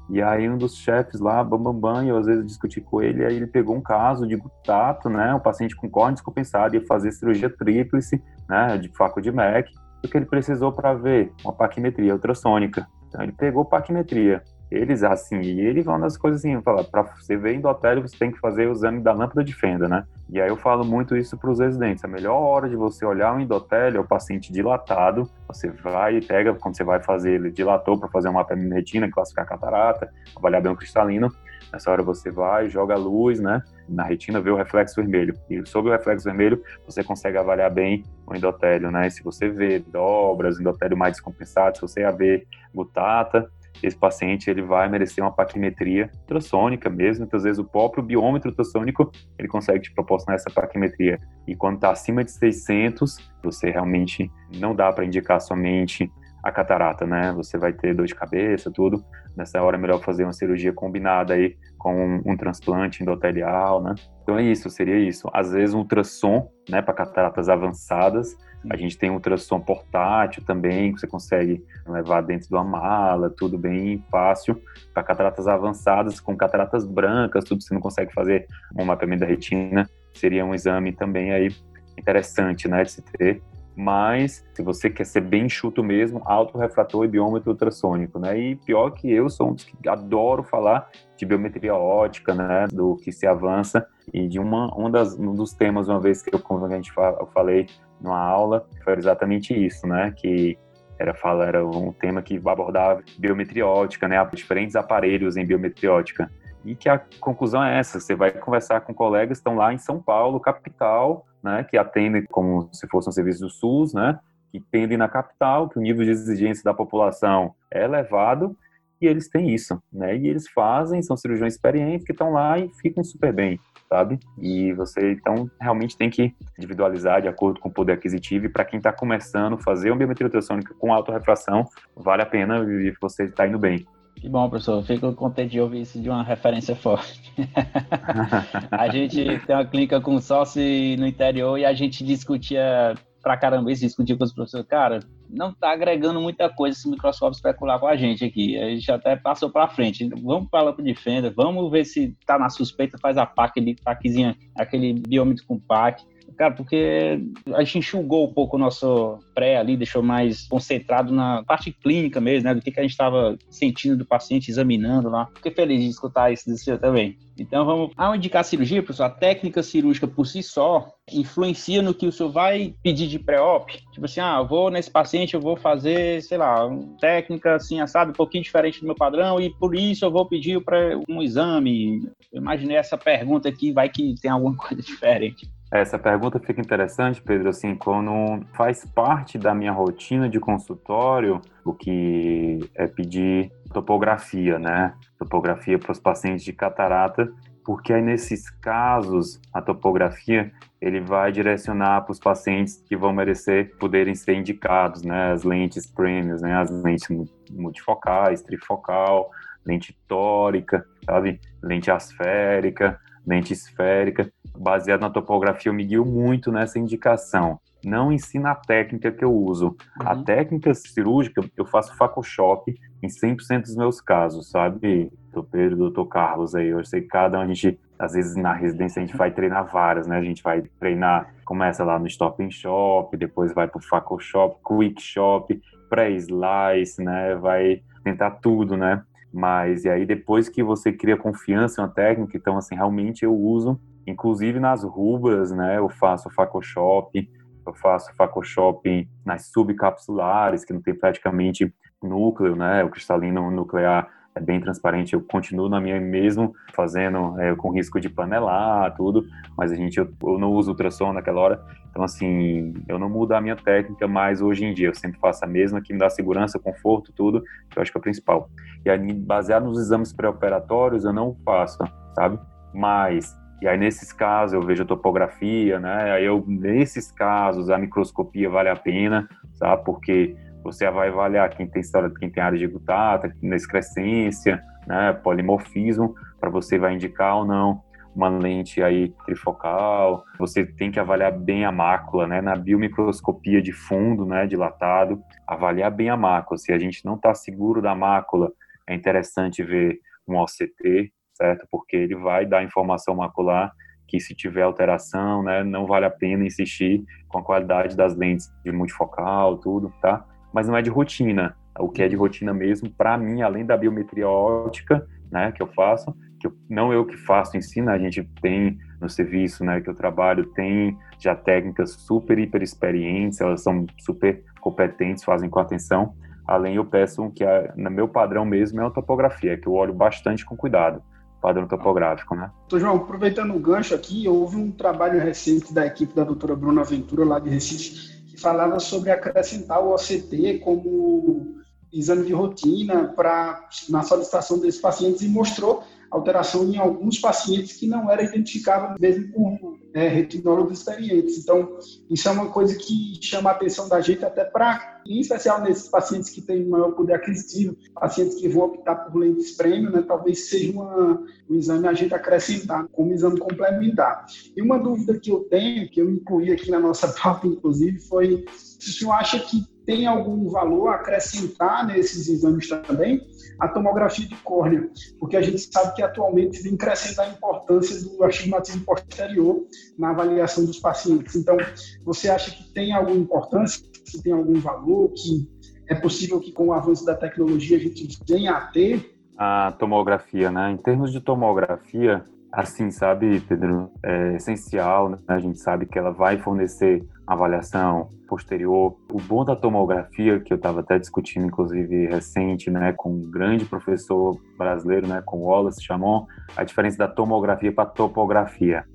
E aí um dos chefes lá, bam, bam, bam, eu às vezes discuti com ele, aí ele pegou um caso de gutato, né, um paciente com córnea descompensada, ia fazer cirurgia tríplice, né, de faco de MEC, o que ele precisou para ver uma paquimetria ultrassônica. Então ele pegou paquimetria, eles, assim, e ele uma das coisas assim, fala, para você ver endotélio, você tem que fazer o exame da lâmpada de fenda, né? E aí eu falo muito isso para os residentes. A melhor hora de você olhar o endotélio é o paciente dilatado. Você vai e pega, quando você vai fazer ele dilatou para fazer uma mapeamento retina, classificar catarata, avaliar bem o cristalino. Nessa hora você vai, joga a luz, né? Na retina, vê o reflexo vermelho. E sob o reflexo vermelho, você consegue avaliar bem o endotélio, né? E se você vê dobras, endotélio mais descompensado, se você vê gutata, esse paciente ele vai merecer uma paquimetria ultrassônica mesmo, muitas vezes o próprio biômetro ultrassônico ele consegue te proporcionar essa paquimetria. E quando está acima de 600, você realmente não dá para indicar somente a catarata, né? Você vai ter dor de cabeça, tudo. Nessa hora é melhor fazer uma cirurgia combinada aí com um, um transplante endotelial, né? Então é isso, seria isso. Às vezes um ultrassom, né, para cataratas avançadas, a gente tem um ultrassom portátil também, que você consegue levar dentro de uma mala, tudo bem fácil. Para cataratas avançadas, com cataratas brancas, tudo você não consegue fazer um mapeamento da retina, seria um exame também aí interessante, né, de se ter. Mas, se você quer ser bem enxuto mesmo, alto refrator e biômetro ultrassônico, né? E pior que eu, sou um dos que adoro falar de biometria ótica, né? Do que se avança. E de uma, um, das, um dos temas, uma vez que eu, a gente, eu falei numa aula, foi exatamente isso, né? Que era fala era um tema que abordava biometria ótica, né? Diferentes aparelhos em biometria ótica. E que a conclusão é essa: você vai conversar com colegas que estão lá em São Paulo, capital, né? Que atendem como se fosse um serviço do SUS, né? Que tendem na capital, que o nível de exigência da população é elevado e eles têm isso, né? E eles fazem, são cirurgiões experientes que estão lá e ficam super bem sabe? E você, então, realmente tem que individualizar de acordo com o poder aquisitivo. E para quem está começando, fazer uma biometria ultrassônica com autorrefração, vale a pena e você está indo bem. Que bom, professor. Fico contente de ouvir isso de uma referência forte. a gente tem uma clínica com sócio no interior e a gente discutia pra caramba isso, discutia com os professores. Cara, não está agregando muita coisa esse microscópio especular com a gente aqui. A gente até passou para frente. Vamos para a de fenda, vamos ver se está na suspeita, faz a PAC PACzinha, aquele biômetro com PAC. Cara, porque a gente enxugou um pouco o nosso pré ali, deixou mais concentrado na parte clínica mesmo, né? Do que, que a gente estava sentindo do paciente, examinando lá. Fiquei feliz de escutar isso do senhor também. Então vamos. Ao indicar a cirurgia, professor, a técnica cirúrgica por si só influencia no que o senhor vai pedir de pré-op? Tipo assim, ah, eu vou nesse paciente, eu vou fazer, sei lá, técnica assim, assado, um pouquinho diferente do meu padrão, e por isso eu vou pedir para um exame. Eu imaginei essa pergunta aqui, vai que tem alguma coisa diferente. Essa pergunta fica interessante, Pedro, assim, quando faz parte da minha rotina de consultório, o que é pedir topografia, né? Topografia para os pacientes de catarata, porque aí nesses casos a topografia ele vai direcionar para os pacientes que vão merecer poderem ser indicados, né? As lentes premiums, né? As lentes multifocais, trifocal, lente tórica, sabe? Lente asférica, lente esférica baseado na topografia, eu me guio muito nessa indicação. Não ensina a técnica que eu uso. Uhum. A técnica cirúrgica, eu faço Photoshop em 100% dos meus casos, sabe? Doutor Pedro, doutor Carlos aí, eu sei que cada um, a gente, às vezes na residência a gente vai treinar várias, né? A gente vai treinar, começa lá no Stop and Shop, depois vai pro Photoshop, Quick Shop, pré-slice, né? Vai tentar tudo, né? Mas e aí depois que você cria confiança em uma técnica, então assim, realmente eu uso Inclusive nas rubras, né, eu faço Photoshop, eu faço Photoshop nas subcapsulares, que não tem praticamente núcleo, né, o cristalino nuclear é bem transparente, eu continuo na minha mesmo, fazendo é, com risco de panelar, tudo, mas a gente, eu, eu, não uso ultrassom naquela hora, então assim, eu não mudo a minha técnica mais hoje em dia, eu sempre faço a mesma, que me dá segurança, conforto, tudo, que eu acho que é o principal. E aí, baseado nos exames pré-operatórios, eu não faço, sabe? Mas e aí, nesses casos, eu vejo topografia, né? Aí, eu, nesses casos, a microscopia vale a pena, sabe? Porque você vai avaliar quem tem história, quem tem área de gutata, na excrescência, né? Polimorfismo, para você vai indicar ou não uma lente aí trifocal. Você tem que avaliar bem a mácula, né? Na biomicroscopia de fundo, né? Dilatado, avaliar bem a mácula. Se a gente não está seguro da mácula, é interessante ver um OCT, certo? Porque ele vai dar informação macular que se tiver alteração, né, não vale a pena insistir com a qualidade das lentes de multifocal, tudo, tá? Mas não é de rotina. O que é de rotina mesmo, para mim, além da biometria óptica, né, que eu faço, que eu, não eu que faço em si, né, a gente tem no serviço, né, que eu trabalho, tem já técnicas super, hiper experientes, elas são super competentes, fazem com atenção. Além, eu peço que, a, no meu padrão mesmo, é a topografia, que eu olho bastante com cuidado padrão topográfico, né? Doutor João, aproveitando o gancho aqui, houve um trabalho recente da equipe da doutora Bruna Ventura, lá de Recife, que falava sobre acrescentar o OCT como exame de rotina para na solicitação desses pacientes e mostrou alteração em alguns pacientes que não era identificável mesmo por é, retinólogos experientes. Então, isso é uma coisa que chama a atenção da gente até para, em especial nesses pacientes que têm maior poder aquisitivo, pacientes que vão optar por lentes premium, né, talvez seja uma, um exame a gente acrescentar como exame complementar. E uma dúvida que eu tenho, que eu incluí aqui na nossa pauta, inclusive, foi se o senhor acha que tem algum valor a acrescentar nesses exames também a tomografia de córnea, porque a gente sabe que atualmente vem crescendo a importância do astigmatismo posterior na avaliação dos pacientes. Então, você acha que tem alguma importância, que tem algum valor, que é possível que com o avanço da tecnologia a gente venha a ter? A tomografia, né? Em termos de tomografia, assim, sabe, Pedro, é essencial, né? A gente sabe que ela vai fornecer avaliação posterior. O bom da tomografia, que eu estava até discutindo, inclusive, recente, né, com um grande professor brasileiro, né, com Wallace Chamon, a diferença da tomografia para topografia.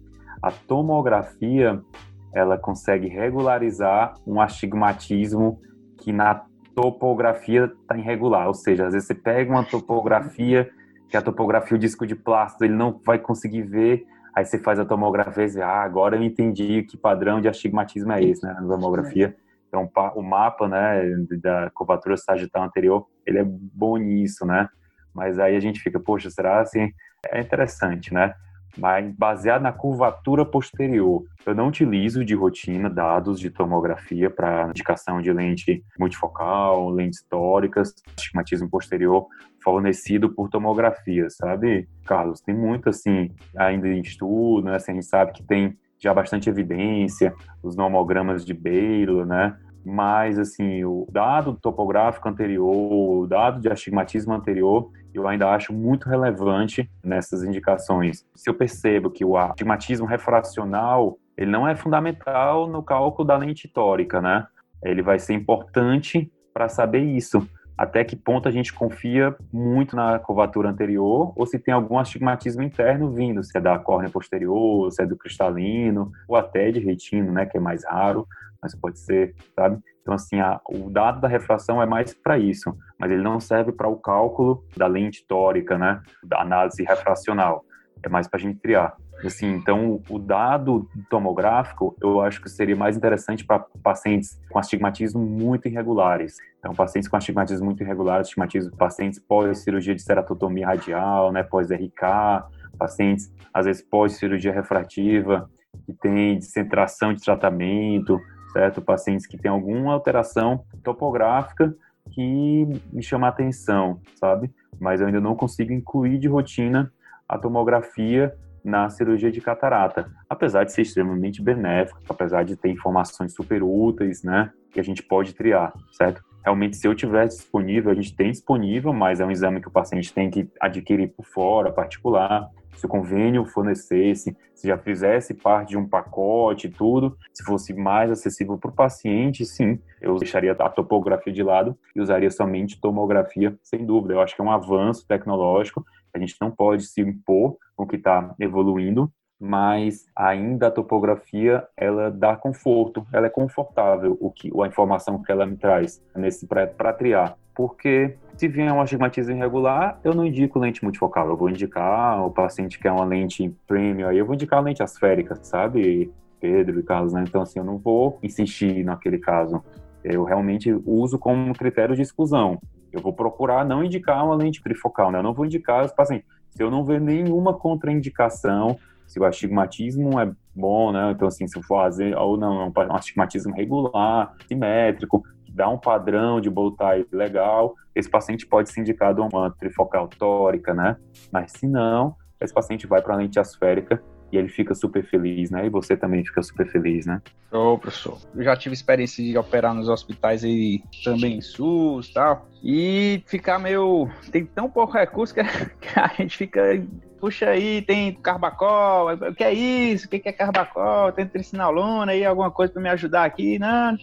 A tomografia, ela consegue regularizar um astigmatismo que na topografia está irregular, ou seja, às vezes você pega uma topografia que a topografia, o disco de plástico, ele não vai conseguir ver, aí você faz a tomografia e diz, ah, agora eu entendi que padrão de astigmatismo é esse, né, na tomografia. Então, o mapa, né, da curvatura sagital anterior, ele é bom nisso, né? Mas aí a gente fica, poxa, será assim? É interessante, né? Mas baseado na curvatura posterior, eu não utilizo de rotina dados de tomografia para indicação de lente multifocal, lentes históricas, estigmatismo posterior fornecido por tomografia, sabe, Carlos? Tem muito, assim, ainda em estudo, né? Assim, a gente sabe que tem já bastante evidência, os nomogramas de Baylor, né? Mas, assim, o dado topográfico anterior, o dado de astigmatismo anterior, eu ainda acho muito relevante nessas indicações. Se eu percebo que o astigmatismo refracional, ele não é fundamental no cálculo da lente tórica, né? Ele vai ser importante para saber isso até que ponto a gente confia muito na curvatura anterior ou se tem algum astigmatismo interno vindo, se é da córnea posterior, se é do cristalino, ou até de retino, né, que é mais raro, mas pode ser, sabe? Então, assim, a, o dado da refração é mais para isso, mas ele não serve para o cálculo da lente tórica, né, da análise refracional, é mais para a gente criar. Assim, então, o dado tomográfico, eu acho que seria mais interessante para pacientes com astigmatismo muito irregulares. Então, pacientes com astigmatismo muito irregular, astigmatismo, pacientes pós-cirurgia de ceratotomia radial, né, pós-RK, pacientes, às vezes, pós-cirurgia refrativa, que tem descentração de tratamento, certo? Pacientes que têm alguma alteração topográfica que me chama a atenção, sabe? Mas eu ainda não consigo incluir de rotina a tomografia na cirurgia de catarata, apesar de ser extremamente benéfico, apesar de ter informações super úteis, né, que a gente pode triar, certo? Realmente, se eu tiver disponível, a gente tem disponível, mas é um exame que o paciente tem que adquirir por fora, particular. Se o convênio fornecesse, se já fizesse parte de um pacote e tudo, se fosse mais acessível para o paciente, sim, eu deixaria a topografia de lado e usaria somente tomografia, sem dúvida. Eu acho que é um avanço tecnológico a gente não pode se impor com o que está evoluindo, mas ainda a topografia ela dá conforto, ela é confortável o que a informação que ela me traz nesse para triar, porque se vier um astigmatismo irregular, eu não indico lente multifocal, eu vou indicar o paciente que é uma lente premium, aí eu vou indicar lente asférica, sabe, Pedro e Carlos, né? Então assim, eu não vou insistir naquele caso. Eu realmente uso como critério de exclusão. Eu vou procurar não indicar uma lente trifocal, né? Eu não vou indicar os pacientes. Se eu não ver nenhuma contraindicação, se o astigmatismo é bom, né? Então, assim, se eu for fazer, ou não, um astigmatismo regular, simétrico, dá um padrão de tie legal, esse paciente pode ser indicado uma trifocal tórica, né? Mas se não, esse paciente vai para a lente asférica e ele fica super feliz, né? E você também fica super feliz, né? Ô, professor. Eu já tive experiência de operar nos hospitais aí, também SUS e tal. E ficar meio. Tem tão pouco recurso que a gente fica puxa aí, tem carbacol, o que é isso? O que é carbacol? Tenta ensinar aluno aí alguma coisa para me ajudar aqui. Não,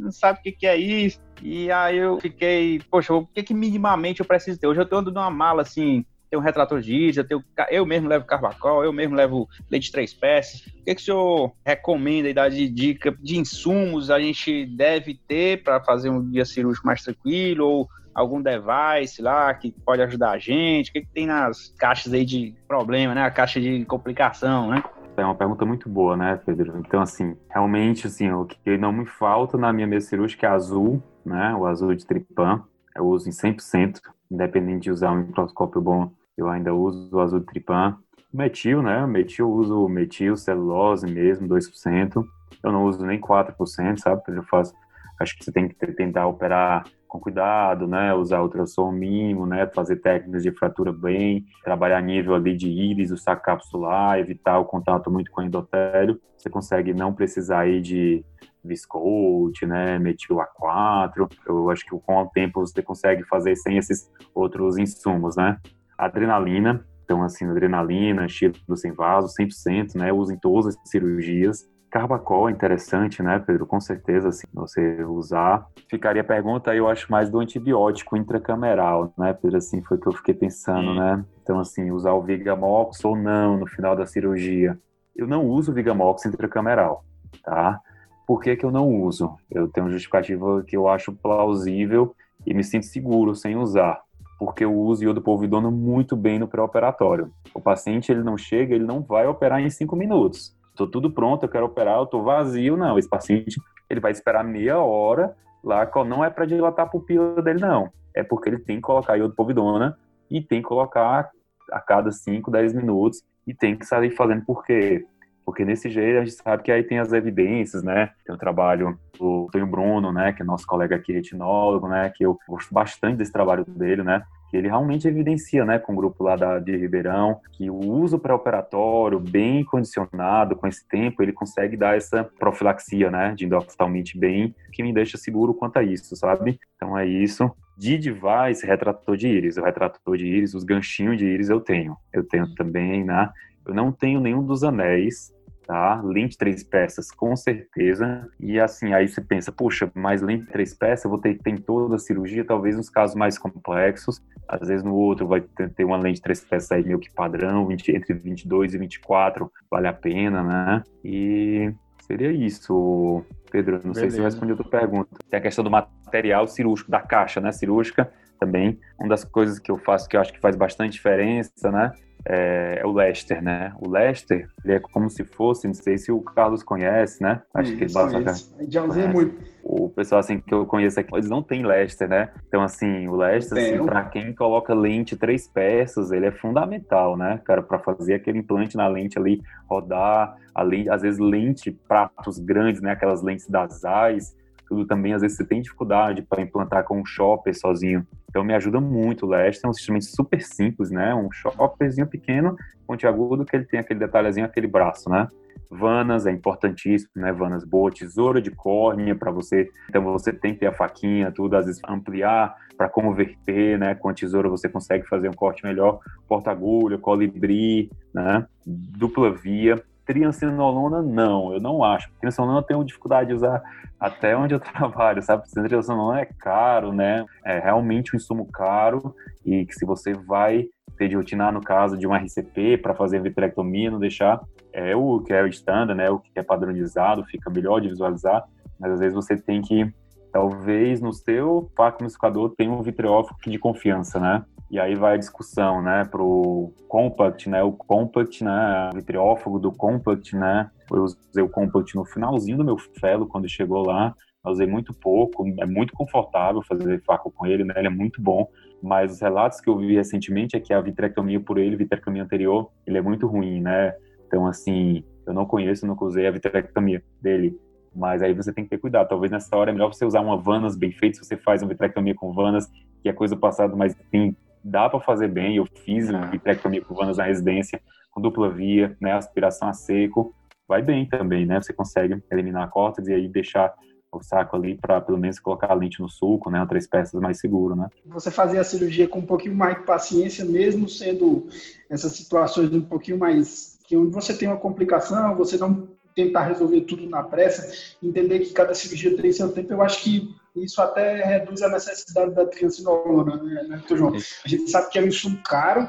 não sabe o que é isso. E aí eu fiquei, poxa, o que, que minimamente eu preciso ter? Hoje eu tô andando numa mala assim, tem um retrator diesel, eu, tenho, eu mesmo levo carbacol, eu mesmo levo leite três peças. O que, que o senhor recomenda e dá de dica de insumos a gente deve ter para fazer um dia cirúrgico mais tranquilo ou algum device lá que pode ajudar a gente? O que, que tem nas caixas aí de problema, né? A caixa de complicação, né? É uma pergunta muito boa, né, Pedro? Então, assim, realmente, assim, o que não me falta na minha mesa cirúrgica é azul, né? O azul de tripã. Eu uso em 100%, independente de usar um microscópio bom eu ainda uso o azul de tripã. Metil, né? Metil, uso metil, celulose mesmo, 2%. Eu não uso nem 4%, sabe? Eu faço, acho que você tem que tentar operar com cuidado, né? Usar ultrassom mínimo, né? Fazer técnicas de fratura bem, trabalhar nível ali de íris, o saco capsular, evitar o contato muito com o endotélio. Você consegue não precisar aí de Viscout, né, metil A4. Eu acho que com o tempo você consegue fazer sem esses outros insumos, né? Adrenalina, então assim, adrenalina, estilo sem vaso, 100%, né, uso em todas as cirurgias. Carbacol é interessante, né, Pedro? Com certeza, assim, você usar. Ficaria a pergunta, eu acho, mais do antibiótico intracameral, né, Pedro? Assim, foi o que eu fiquei pensando, hum. né? Então, assim, usar o Vigamox ou não no final da cirurgia. Eu não uso o Vigamox intracameral, tá? Por que, que eu não uso? Eu tenho justificativa que eu acho plausível e me sinto seguro sem usar porque eu uso iodopovidona muito bem no pré-operatório. O paciente ele não chega, ele não vai operar em cinco minutos. Estou tudo pronto, eu quero operar, eu estou vazio. Não, esse paciente ele vai esperar meia hora lá, não é para dilatar a pupila dele, não. É porque ele tem que colocar iodopovidona e tem que colocar a cada 5, 10 minutos e tem que sair fazendo por quê? Porque nesse jeito a gente sabe que aí tem as evidências, né? Tem o trabalho do Tonho Bruno, né? Que é nosso colega aqui, retinólogo, né? Que eu gosto bastante desse trabalho dele, né? Que ele realmente evidencia, né? Com o grupo lá da, de Ribeirão, que o uso pré-operatório bem condicionado com esse tempo, ele consegue dar essa profilaxia, né? De endoftalmite bem, que me deixa seguro quanto a isso, sabe? Então é isso. De device, retrator de íris. O retrator de íris, os ganchinhos de íris eu tenho. Eu tenho também, né? Eu não tenho nenhum dos anéis, tá? Lente três peças, com certeza. E assim, aí você pensa, puxa, mais lente três peças, eu vou ter que ter toda a cirurgia, talvez nos casos mais complexos. Às vezes no outro vai ter uma lente três peças aí meio que padrão, 20, entre 22 e 24, vale a pena, né? E seria isso, Pedro. Não Beleza. sei se eu respondi a tua pergunta. Tem a questão do material cirúrgico, da caixa, né? Cirúrgica também. Uma das coisas que eu faço que eu acho que faz bastante diferença, né? É, é, o Lester, né? O Lester, ele é como se fosse, não sei se o Carlos conhece, né? Acho isso, que ele basta. Já usei muito. O pessoal assim que eu conheço aqui, eles não têm Lester, né? Então assim, o Lester, assim, para quem coloca lente três peças, ele é fundamental, né, cara, para fazer aquele implante na lente ali rodar, além às vezes lente pratos grandes, né? Aquelas lentes das AIS tudo também, às vezes você tem dificuldade para implantar com um shopper sozinho. Então me ajuda muito o Leste, é um instrumento super simples, né? Um shopperzinho pequeno, pontiagudo, que ele tem aquele detalhezinho, aquele braço, né? Vanas é importantíssimo, né? Vanas boa, tesoura de córnea para você. Então você tem que ter a faquinha, tudo, às vezes ampliar para converter, né? Com a tesoura você consegue fazer um corte melhor. Porta-agulha, colibri, né? Dupla via triancinolona, não, eu não acho. Triancinolona eu tenho dificuldade de usar até onde eu trabalho, sabe? Triancinolona é caro, né? É realmente um insumo caro e que se você vai ter de rotinar no caso de uma RCP para fazer vitrectomia, não deixar é o que é o standard, né? O que é padronizado, fica melhor de visualizar, mas às vezes você tem que talvez no seu facomistificador tenha um vitreófoco de confiança, né? E aí vai a discussão, né, pro Compact, né, o Compact, né, vitriófago do Compact, né, eu usei o Compact no finalzinho do meu fellow, quando chegou lá, eu usei muito pouco, é muito confortável fazer faco com ele, né, ele é muito bom, mas os relatos que eu vi recentemente é que a vitrectomia por ele, vitrectomia anterior, ele é muito ruim, né, então assim, eu não conheço, nunca usei a vitrectomia dele, mas aí você tem que ter cuidado. Talvez nessa hora é melhor você usar uma vanas bem feita, se você faz uma vitrectomia com vanas, que é coisa passada, mas tem dá para fazer bem. Eu fiz uma vitrectomia vanas na residência, com dupla via, né, aspiração a seco, vai bem também, né? Você consegue eliminar a córtex e aí deixar o saco ali para pelo menos colocar a lente no sulco, né? Três peças mais seguro, né? Você fazer a cirurgia com um pouquinho mais de paciência, mesmo sendo essas situações um pouquinho mais que onde você tem uma complicação, você não tentar resolver tudo na pressa, entender que cada cirurgia tem seu tempo, eu acho que isso até reduz a necessidade da triancinolona, né, né João? A gente sabe que é um insumo caro,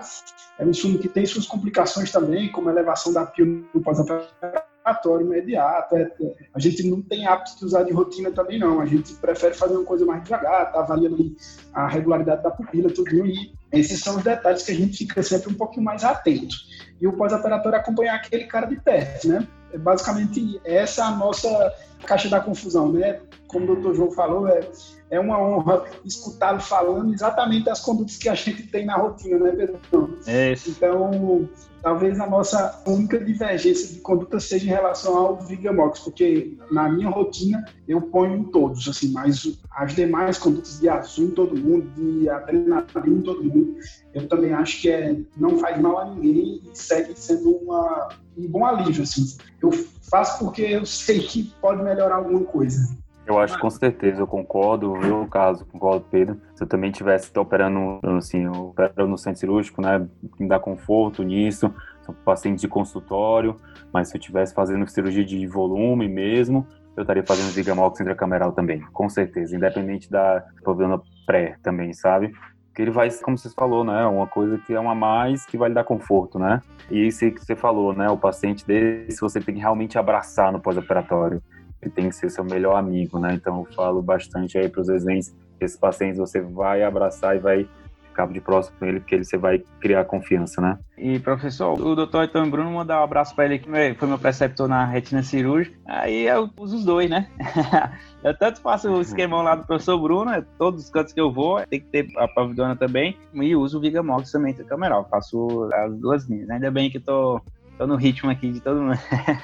é um insumo que tem suas complicações também, como a elevação da pio no pós-operatório imediato. É, é, a gente não tem hábito de usar de rotina também, não. A gente prefere fazer uma coisa mais devagar, tá avaliando a regularidade da pupila, tudo e esses são os detalhes que a gente fica sempre um pouquinho mais atento. E o pós-operatório acompanhar aquele cara de perto, né? É basicamente essa é a nossa caixa da confusão, né? Como o doutor João falou, é, é uma honra escutá-lo falando exatamente as condutas que a gente tem na rotina, né, Pedro? É isso. Então, talvez a nossa única divergência de conduta seja em relação ao Vigamox, porque na minha rotina eu ponho em todos, assim, mas as demais condutas de azul em todo mundo, de adrenalina em todo mundo, eu também acho que é, não faz mal a ninguém e segue sendo uma, um bom alívio, assim. Eu faço porque eu sei que pode melhorar alguma coisa. Eu acho com certeza, eu concordo, viu, caso, concordo, Pedro. Se eu também tivesse operando, assim, operando no centro cirúrgico, né, me dá conforto nisso, são pacientes de consultório, mas se eu tivesse fazendo cirurgia de volume mesmo, eu estaria fazendo Vigamox intracameral também, com certeza, independente da problema pré também, sabe? Que ele vai, como você falou, né, uma coisa que é uma mais que vai lhe dar conforto, né? E isso que você falou, né, o paciente desse você tem que realmente abraçar no pós-operatório ele tem que ser seu melhor amigo, né? Então eu falo bastante aí para os residentes, esses pacientes você vai abraçar e vai cabo de próximo com ele, porque ele, você vai criar confiança, né? E, professor, o doutor Antônio Bruno mandar um abraço para ele, que foi meu preceptor na retina cirúrgica. Aí eu uso os dois, né? eu tanto faço o esquemão lá do professor Bruno, é todos os cantos que eu vou, tem que ter a pavidona também, e uso o Vigamox também do cameral. Faço as duas linhas. Ainda bem que tô, tô no ritmo aqui de todo mundo.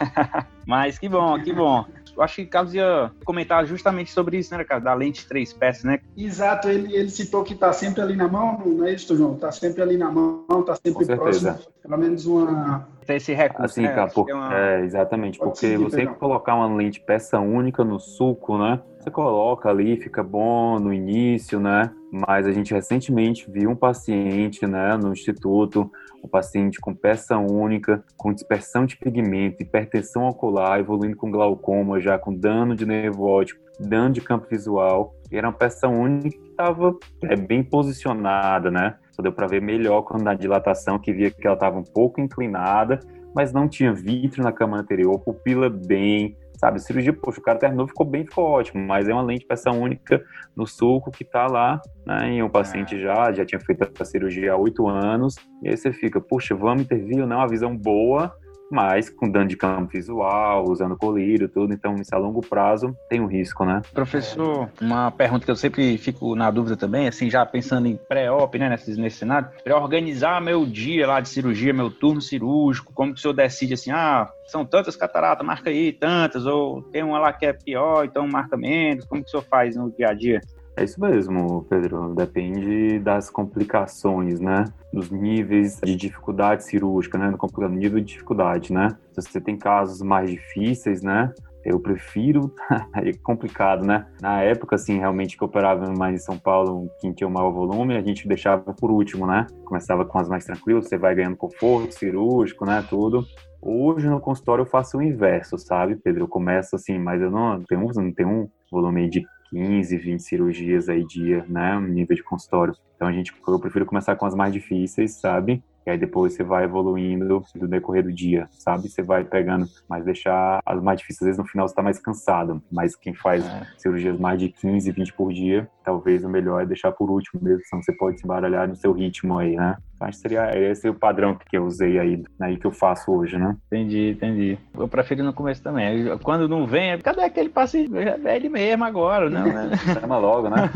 Mas que bom, que bom eu acho que Carlos ia comentar justamente sobre isso, né, cara? Da lente três peças, né? Exato, ele, ele citou que está sempre ali na mão, não é isso, João? Está sempre ali na mão, está sempre próximo. Pelo menos uma. Tem esse recurso. Assim, né? cara, por... é, uma... é, exatamente, Pode porque seguir, você colocar uma lente peça única no suco, né? Você coloca ali, fica bom no início, né? Mas a gente recentemente viu um paciente, né, no instituto, um paciente com peça única, com dispersão de pigmento, hipertensão ocular, evoluindo com glaucoma, já com dano de nervo óptico, dano de campo visual. E era uma peça única que estava é, bem posicionada, né? Só deu para ver melhor quando na dilatação, que via que ela estava um pouco inclinada, mas não tinha vítreo na câmara anterior, pupila bem, sabe? Cirurgia, poxa, o cara terminou, ficou bem, ficou ótimo, mas é uma lente peça única no sulco que tá lá, né? E um paciente é. já, já tinha feito a cirurgia há oito anos, e aí você fica, puxa, vamos intervir, não, uma visão boa, mas com dano de campo visual, usando colírio, tudo, então isso a longo prazo tem um risco, né? Professor, uma pergunta que eu sempre fico na dúvida também, assim, já pensando em pré-op, né, nesse, nesse cenário, para organizar meu dia lá de cirurgia, meu turno cirúrgico, como que o senhor decide assim, ah, são tantas cataratas, marca aí tantas, ou tem uma lá que é pior, então marca menos, como que o senhor faz no dia a dia? É isso mesmo, Pedro. Depende das complicações, né? Dos níveis de dificuldade cirúrgica, né? No nível de dificuldade, né? Se você tem casos mais difíceis, né? Eu prefiro, é complicado, né? Na época, assim, realmente que eu operava mais em São Paulo, quem tinha o maior volume, a gente deixava por último, né? Começava com as mais tranquilas, você vai ganhando conforto cirúrgico, né? Tudo. Hoje no consultório eu faço o inverso, sabe, Pedro? Eu começo assim, mas eu não tenho, não tenho um volume de 15, 20 cirurgias aí dia, né, no nível de consultório. Então a gente, eu prefiro começar com as mais difíceis, sabe? E aí depois você vai evoluindo no decorrer do dia, sabe? Você vai pegando, mas deixar as mais difíceis, às vezes no final você tá mais cansado. Mas quem faz é. cirurgias mais de 15, 20 por dia, talvez o melhor é deixar por último mesmo, senão você pode se embaralhar no seu ritmo aí, né? Então, acho que seria esse o padrão que eu usei aí, aí que eu faço hoje, né? Entendi, entendi. Eu prefiro no começo também. Quando não vem, cadê aquele passe? É ele mesmo agora, não, né? Chama logo, né?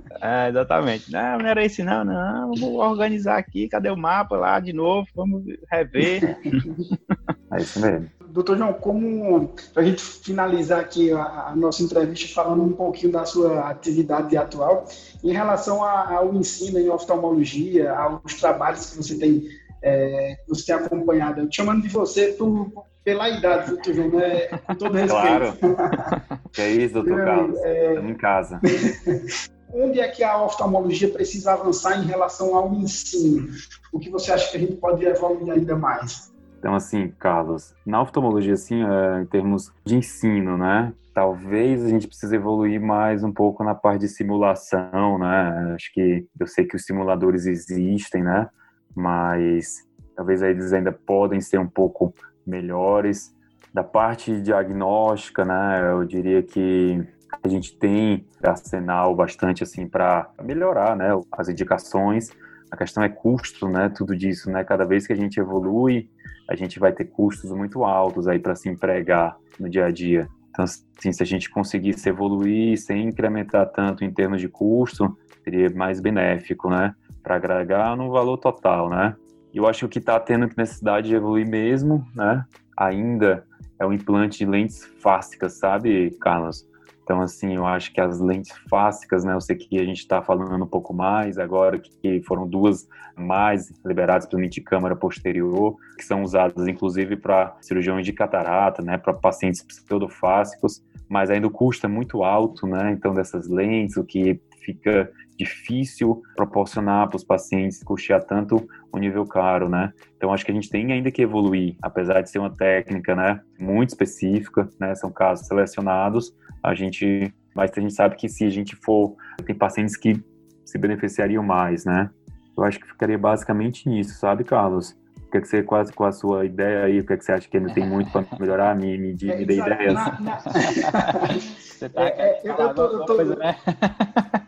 é, exatamente. Não, não era esse não, não. Vou organizar aqui, cadê o mapa lá de novo? Vamos rever. é isso mesmo. Doutor João, como para a gente finalizar aqui a, a, nossa entrevista falando um pouquinho da sua atividade atual, em relação a, ao ensino em oftalmologia, aos trabalhos que você tem, é, você tem acompanhado, eu te chamando de você por, pela idade, doutor João, né? com todo respeito. Claro. que é isso, doutor Carlos, é... estamos em casa. Onde é que a oftalmologia precisa avançar em relação ao ensino? O que você acha que a gente pode evoluir ainda mais? Então, assim, Carlos, na oftalmologia, assim, é, em termos de ensino, né? Talvez a gente precise evoluir mais um pouco na parte de simulação, né? Acho que eu sei que os simuladores existem, né? Mas talvez eles ainda podem ser um pouco melhores. Da parte diagnóstica, né? Eu diria que a gente tem arsenal bastante assim para melhorar, né? As indicações. A questão é custo, né? Tudo disso, né? Cada vez que a gente evolui, a gente vai ter custos muito altos aí para se empregar no dia a dia. Então, assim, se a gente conseguisse evoluir sem incrementar tanto em termos de custo, seria mais benéfico, né? Para agregar no valor total, né? Eu acho que o que está tendo necessidade de evoluir mesmo, né? Ainda é o implante de lentes fásicas, sabe, Carlos? Então, assim, eu acho que as lentes fásicas, né, eu sei que a gente está falando um pouco mais agora, que foram duas mais liberadas pela de câmara posterior, que são usadas, inclusive, para cirurgiões de catarata, né, para pacientes pseudofásicos, mas ainda o custo é muito alto, né, então, dessas lentes, o que fica difícil proporcionar para os pacientes custear tanto o nível caro, né? Então acho que a gente tem ainda que evoluir, apesar de ser uma técnica, né, muito específica, né? São casos selecionados, a gente, mas a gente sabe que se a gente for, tem pacientes que se beneficiariam mais, né? Eu acho que ficaria basicamente nisso, sabe, Carlos? O que, é que você, quase com a sua ideia aí, o que, é que você acha que ainda tem muito para melhorar? Me, me, me, me dê ideias. você tá é, é, eu, eu tô, eu tô... Coisa, né?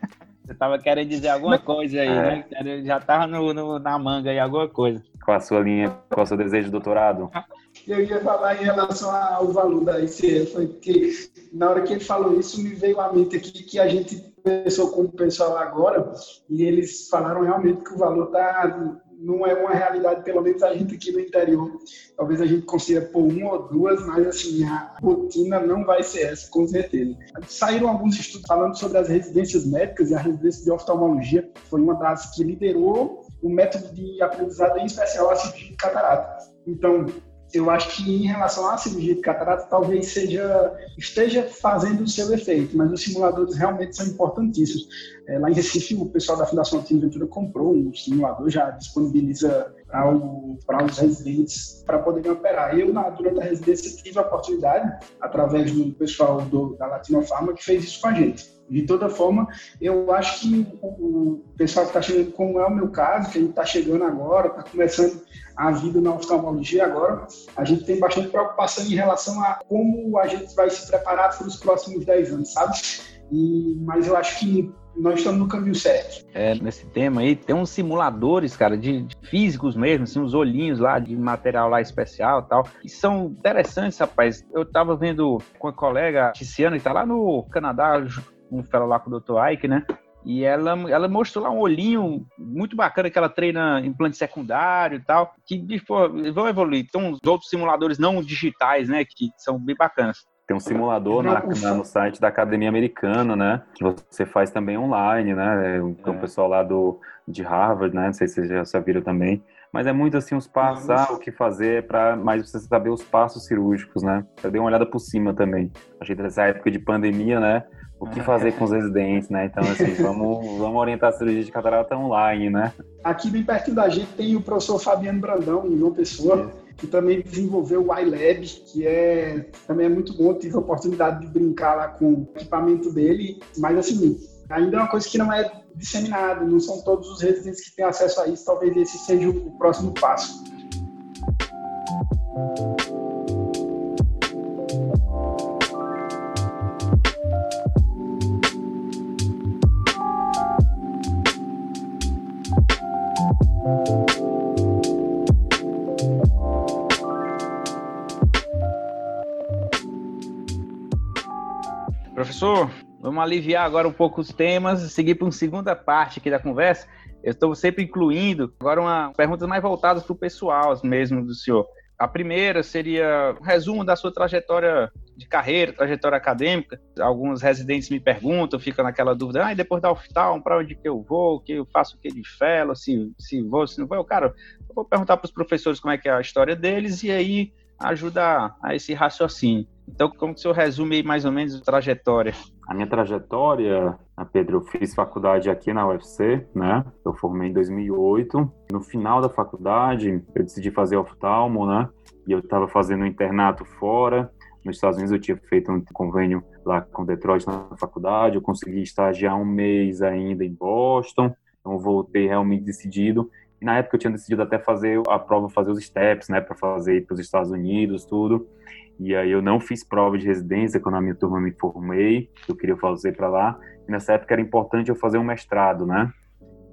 tava querendo dizer alguma coisa aí, é. né? Já tava no, no, na manga aí, alguma coisa. Qual a sua linha, qual o seu desejo de doutorado? Eu ia falar em relação ao valor da ICE, foi porque na hora que ele falou isso, me veio à mente aqui que a gente conversou com o pessoal agora e eles falaram realmente que o valor tá não é uma realidade, pelo menos a gente aqui no interior. Talvez a gente consiga pôr uma ou duas, mas assim, a rotina não vai ser essa, com certeza. Saíram alguns estudos falando sobre as residências médicas e a residência de oftalmologia foi uma das que liderou o método de aprendizado, em especial a cirurgia de catarata. Então, eu acho que em relação à cirurgia de catarata, talvez seja esteja fazendo o seu efeito, mas os simuladores realmente são importantíssimos. É, lá em Recife, o pessoal da Fundação Tim Ventura comprou um simulador, já disponibiliza para os residentes para poderem operar. Eu, na, durante a residência, tive a oportunidade, através do pessoal do, da Latinofarma, que fez isso com a gente. De toda forma, eu acho que o, o pessoal que está chegando, como é o meu caso, que a gente está chegando agora, está começando a vida na oftalmologia agora, a gente tem bastante preocupação em relação a como a gente vai se preparar para os próximos 10 anos, sabe? E, mas eu acho que nós estamos no caminho certo. É, nesse tema aí, tem uns simuladores, cara, de, de físicos mesmo, assim, uns olhinhos lá de material lá especial tal, que são interessantes, rapaz. Eu tava vendo com a colega Tiziana, que tá lá no Canadá, um fellow lá com o Dr. Ike, né? E ela, ela mostrou lá um olhinho muito bacana que ela treina implante secundário e tal, que pô, vão evoluir. Tem uns outros simuladores não digitais, né, que são bem bacanas. Tem um simulador na, na, no site da Academia Americana, né? Que você faz também online, né? É. o pessoal lá do, de Harvard, né? Não sei se vocês já viram também. Mas é muito assim os passos, ah, o que fazer para mais você saber os passos cirúrgicos, né? Eu dei uma olhada por cima também. Achei dessa época de pandemia, né? O que fazer com os residentes, né? Então, assim, vamos, vamos orientar a cirurgia de catarata online, né? Aqui bem perto da gente tem o professor Fabiano Brandão, em João Pessoa, que também desenvolveu o iLab, que é, também é muito bom. Tive a oportunidade de brincar lá com o equipamento dele, mas assim, ainda é uma coisa que não é disseminada, não são todos os residentes que têm acesso a isso. Talvez esse seja o próximo passo. Professor, vamos aliviar agora um pouco os temas e seguir para uma segunda parte aqui da conversa. Eu estou sempre incluindo agora uma perguntas mais voltadas para o pessoal mesmo do senhor. A primeira seria um resumo da sua trajetória de carreira, trajetória acadêmica. Alguns residentes me perguntam, ficam naquela dúvida, ah, depois da oftalmo, para onde que eu vou, que eu faço o que de fellow, se, se vou, se não vou. Eu, cara, eu vou perguntar para os professores como é que é a história deles e aí ajuda a esse raciocínio. Então, como que o senhor resume aí mais ou menos a trajetória? A minha trajetória, Pedro, eu fiz faculdade aqui na UFC, né? Eu formei em 2008. No final da faculdade, eu decidi fazer oftalmo, né? E eu estava fazendo um internato fora. Nos Estados Unidos eu tinha feito um convênio lá com Detroit na faculdade. Eu consegui estagiar um mês ainda em Boston. Então voltei realmente decidido. Na época eu tinha decidido até fazer a prova, fazer os steps, né, para fazer para os Estados Unidos, tudo. E aí eu não fiz prova de residência quando a minha turma me formei, eu queria fazer para lá. E nessa época era importante eu fazer um mestrado, né?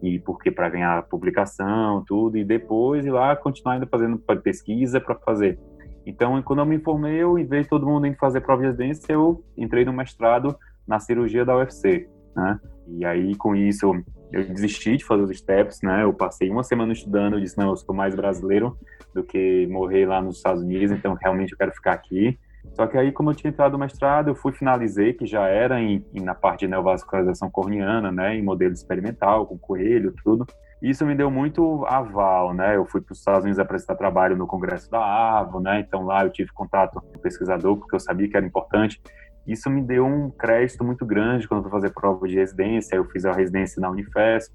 E porque para ganhar publicação, tudo, e depois ir lá continuar ainda fazendo pesquisa para fazer. Então, quando eu me formei, eu, em vez de todo mundo indo fazer prova de residência, eu entrei no mestrado na cirurgia da UFC, né? E aí, com isso, eu desisti de fazer os steps, né? Eu passei uma semana estudando, eu disse, não, eu sou mais brasileiro do que morrer lá nos Estados Unidos, então realmente eu quero ficar aqui. Só que aí, como eu tinha entrado no mestrado, eu fui finalizei, que já era em, em, na parte de neovascularização corneana, né, em modelo experimental, com coelho, tudo. Isso me deu muito aval, né? Eu fui para os Estados Unidos apresentar trabalho no Congresso da AVO, né? Então lá eu tive contato com o pesquisador, porque eu sabia que era importante. Isso me deu um crédito muito grande quando eu fazer prova de residência. Eu fiz a residência na Unifesp,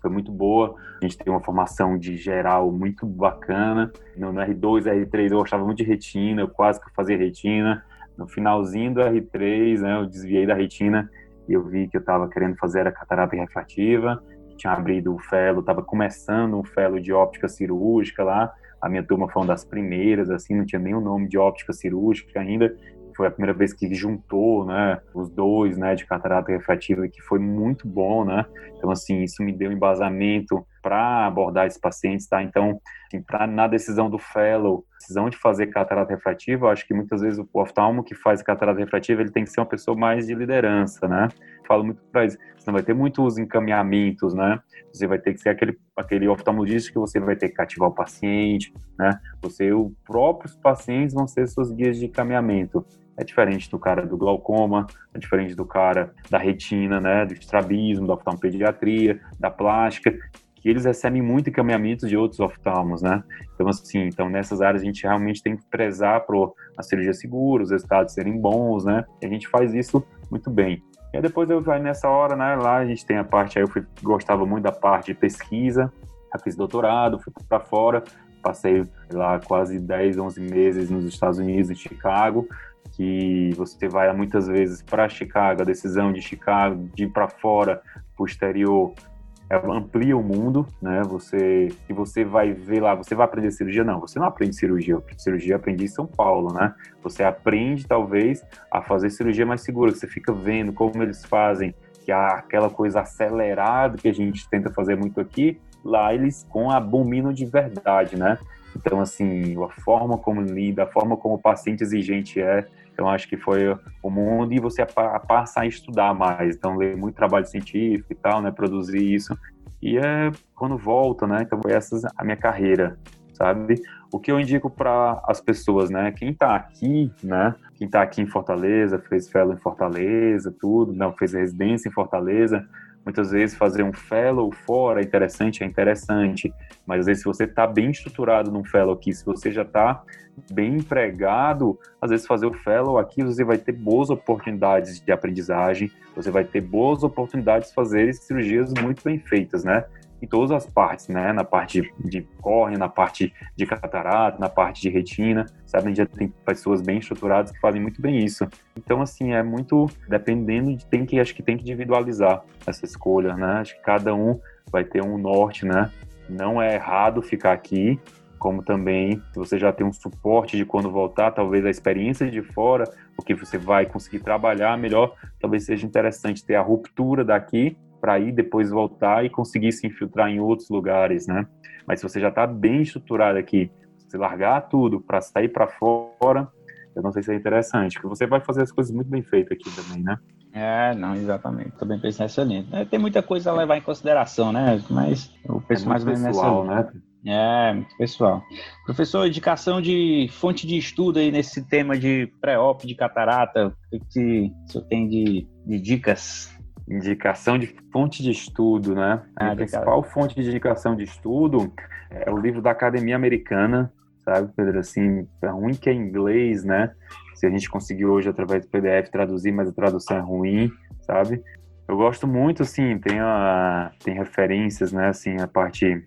foi muito boa. A gente tem uma formação de geral muito bacana. No, R2, R3 eu gostava muito de retina, eu quase que fazia retina. No finalzinho do R3, né, eu desviei da retina e eu vi que eu estava querendo fazer a catarata refrativa. Tinha abrido o fellow, estava começando um fellow de óptica cirúrgica lá. A minha turma foi uma das primeiras, assim, não tinha o nome de óptica cirúrgica ainda foi a primeira vez que juntou, né, os dois, né, de catarata refrativa, que foi muito bom, né? Então, assim, isso me deu embasamento para abordar esses pacientes, tá? Então, assim, pra, na decisão do fellow, decisão de fazer catarata refrativa, eu acho que muitas vezes o oftalmo que faz catarata refrativa, ele tem que ser uma pessoa mais de liderança, né? Falo muito para você não vai ter muitos encaminhamentos, né? Você vai ter que ser aquele, aquele oftalmologista que você vai ter que cativar o paciente, né? Você, os próprios pacientes vão ser seus guias de encaminhamento. É diferente do cara do glaucoma, é diferente do cara da retina, né? Do estrabismo, da oftalmopediatria, da plástica, que eles recebem muito encaminhamento de outros oftalmos, né? Então, assim, então nessas áreas a gente realmente tem que prezar para a cirurgia segura, os resultados serem bons, né? E a gente faz isso muito bem. E depois eu vai nessa hora, né? Lá a gente tem a parte, aí eu fui, gostava muito da parte de pesquisa, fiz doutorado, fui para fora, passei lá quase 10, 11 meses nos Estados Unidos, em Chicago, que você vai muitas vezes para Chicago, a decisão de Chicago de ir para fora, para o exterior, amplia o mundo, né? Você e você vai ver lá, você vai aprender cirurgia? Não, você não aprende cirurgia. Cirurgia aprendi em São Paulo, né? Você aprende talvez a fazer cirurgia mais segura, você fica vendo como eles fazem, que há aquela coisa acelerada que a gente tenta fazer muito aqui, lá eles com abominam de verdade, né? Então, assim, a forma como lida, a forma como o paciente exigente é, então acho que foi o mundo e você passa a estudar mais, então ler muito trabalho científico e tal, né, produzir isso. E é quando volta, né, então essa é a minha carreira, sabe? O que eu indico para as pessoas, né, quem está aqui, né, quem está aqui em Fortaleza, fez fellow em Fortaleza, tudo, não fez residência em Fortaleza, Muitas vezes fazer um fellow fora é interessante, é interessante, mas às vezes se você está bem estruturado num fellow aqui, se você já está bem empregado, às vezes fazer o fellow aqui você vai ter boas oportunidades de aprendizagem, você vai ter boas oportunidades de fazer cirurgias muito bem feitas, né? Em todas as partes, né? Na parte de, córnea, na parte de catarata, na parte de retina, sabe? A gente já tem pessoas bem estruturadas que fazem muito bem isso. Então, assim, é muito dependendo de tem que acho que tem que individualizar essa escolha, né? Acho que cada um vai ter um norte, né? Não é errado ficar aqui, como também se você já tem um suporte de quando voltar, talvez a experiência de fora, o que você vai conseguir trabalhar melhor, talvez seja interessante ter a ruptura daqui para ir depois voltar e conseguir se infiltrar em outros lugares, né? Mas se você já está bem estruturado aqui, se largar tudo para sair para fora, eu não sei se é interessante, porque você vai fazer as coisas muito bem feitas aqui também, né? É, não, exatamente. Também pensei nessa linha. É, tem muita coisa a levar em consideração, né? Mas o penso é mais ou menos pessoal, nessa né? É, muito pessoal. Professor, indicação de fonte de estudo aí nesse tema de pré-op de catarata, o que o senhor tem de, de dicas? Indicação de fonte de estudo, né? Ah, a principal fonte de indicação de estudo é o livro da Academia Americana, sabe, Pedro? Assim, é ruim que é inglês, né? Se a gente conseguiu hoje, através do PDF, traduzir, mas a tradução é ruim, sabe? Eu gosto muito, assim, tem, a, tem referências, né? Assim, a parte...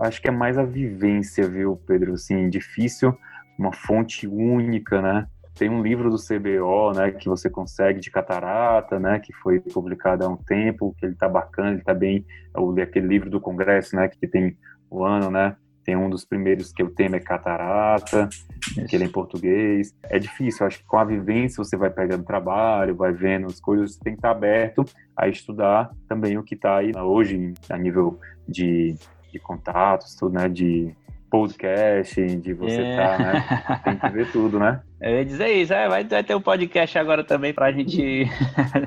acho que é mais a vivência, viu, Pedro? Assim, difícil uma fonte única, né? Tem um livro do CBO, né, que você consegue de catarata, né, que foi publicado há um tempo, que ele tá bacana, ele tá bem, é aquele livro do Congresso, né, que tem o ano, né, tem um dos primeiros que o tema é catarata, que ele é em português. É difícil, acho que com a vivência você vai pegando trabalho, vai vendo as coisas, você tem que estar aberto a estudar também o que está aí hoje a nível de, de contatos, tudo, né, de podcast, de você é. tá, né? Tem que ver tudo, né? Eu ia dizer isso, é, vai, vai ter um podcast agora também pra gente.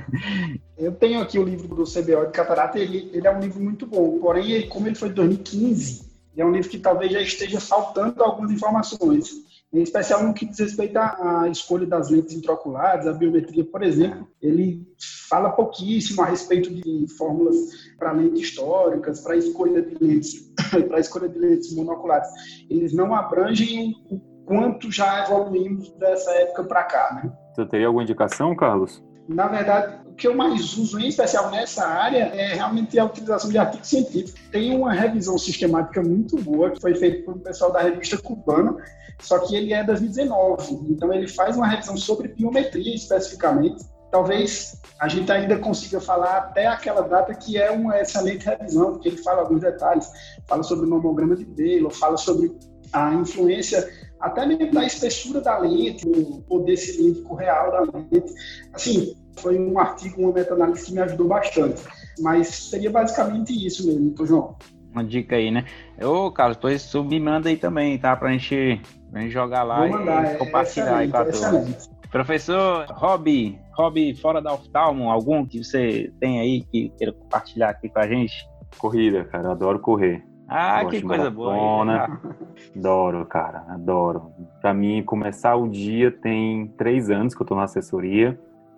Eu tenho aqui o livro do CBO de Catarata, ele, ele é um livro muito bom, porém, como ele foi de 2015, é um livro que talvez já esteja faltando algumas informações em especial no que diz respeito à, escolha das lentes intraoculares, a biometria, por exemplo, ele fala pouquíssimo a respeito de fórmulas para lentes históricas, para escolha de lentes, para escolha de lentes monoculares. Eles não abrangem o quanto já evoluímos dessa época para cá, né? Você teria alguma indicação, Carlos? Na verdade, o que eu mais uso, em especial nessa área, é realmente a utilização de artigos científicos. Tem uma revisão sistemática muito boa que foi feita pelo pessoal da revista Cubana, só que ele é 2019. Então, ele faz uma revisão sobre biometria especificamente. Talvez a gente ainda consiga falar até aquela data que é uma excelente revisão, porque ele fala alguns detalhes, fala sobre o mamograma de Baylor, fala sobre a influência até mesmo da espessura da lente, o poder cilíndrico real da lente. Assim, foi um artigo, uma meta-análise que me ajudou bastante. Mas seria basicamente isso mesmo, então, João. Uma dica aí, né? Ô, Carlos, depois tu me manda aí também, tá? Pra gente, pra gente jogar lá Vou mandar, e compartilhar é aí com a turma. Professor, hobby, hobby fora da oftalmo, algum que você tem aí que queira compartilhar aqui com a gente? Corrida, cara, adoro correr. Ah, Gosto que coisa boa. Né? Adoro, cara, adoro. Para mim, começar o dia tem três anos que eu tô na assessoria.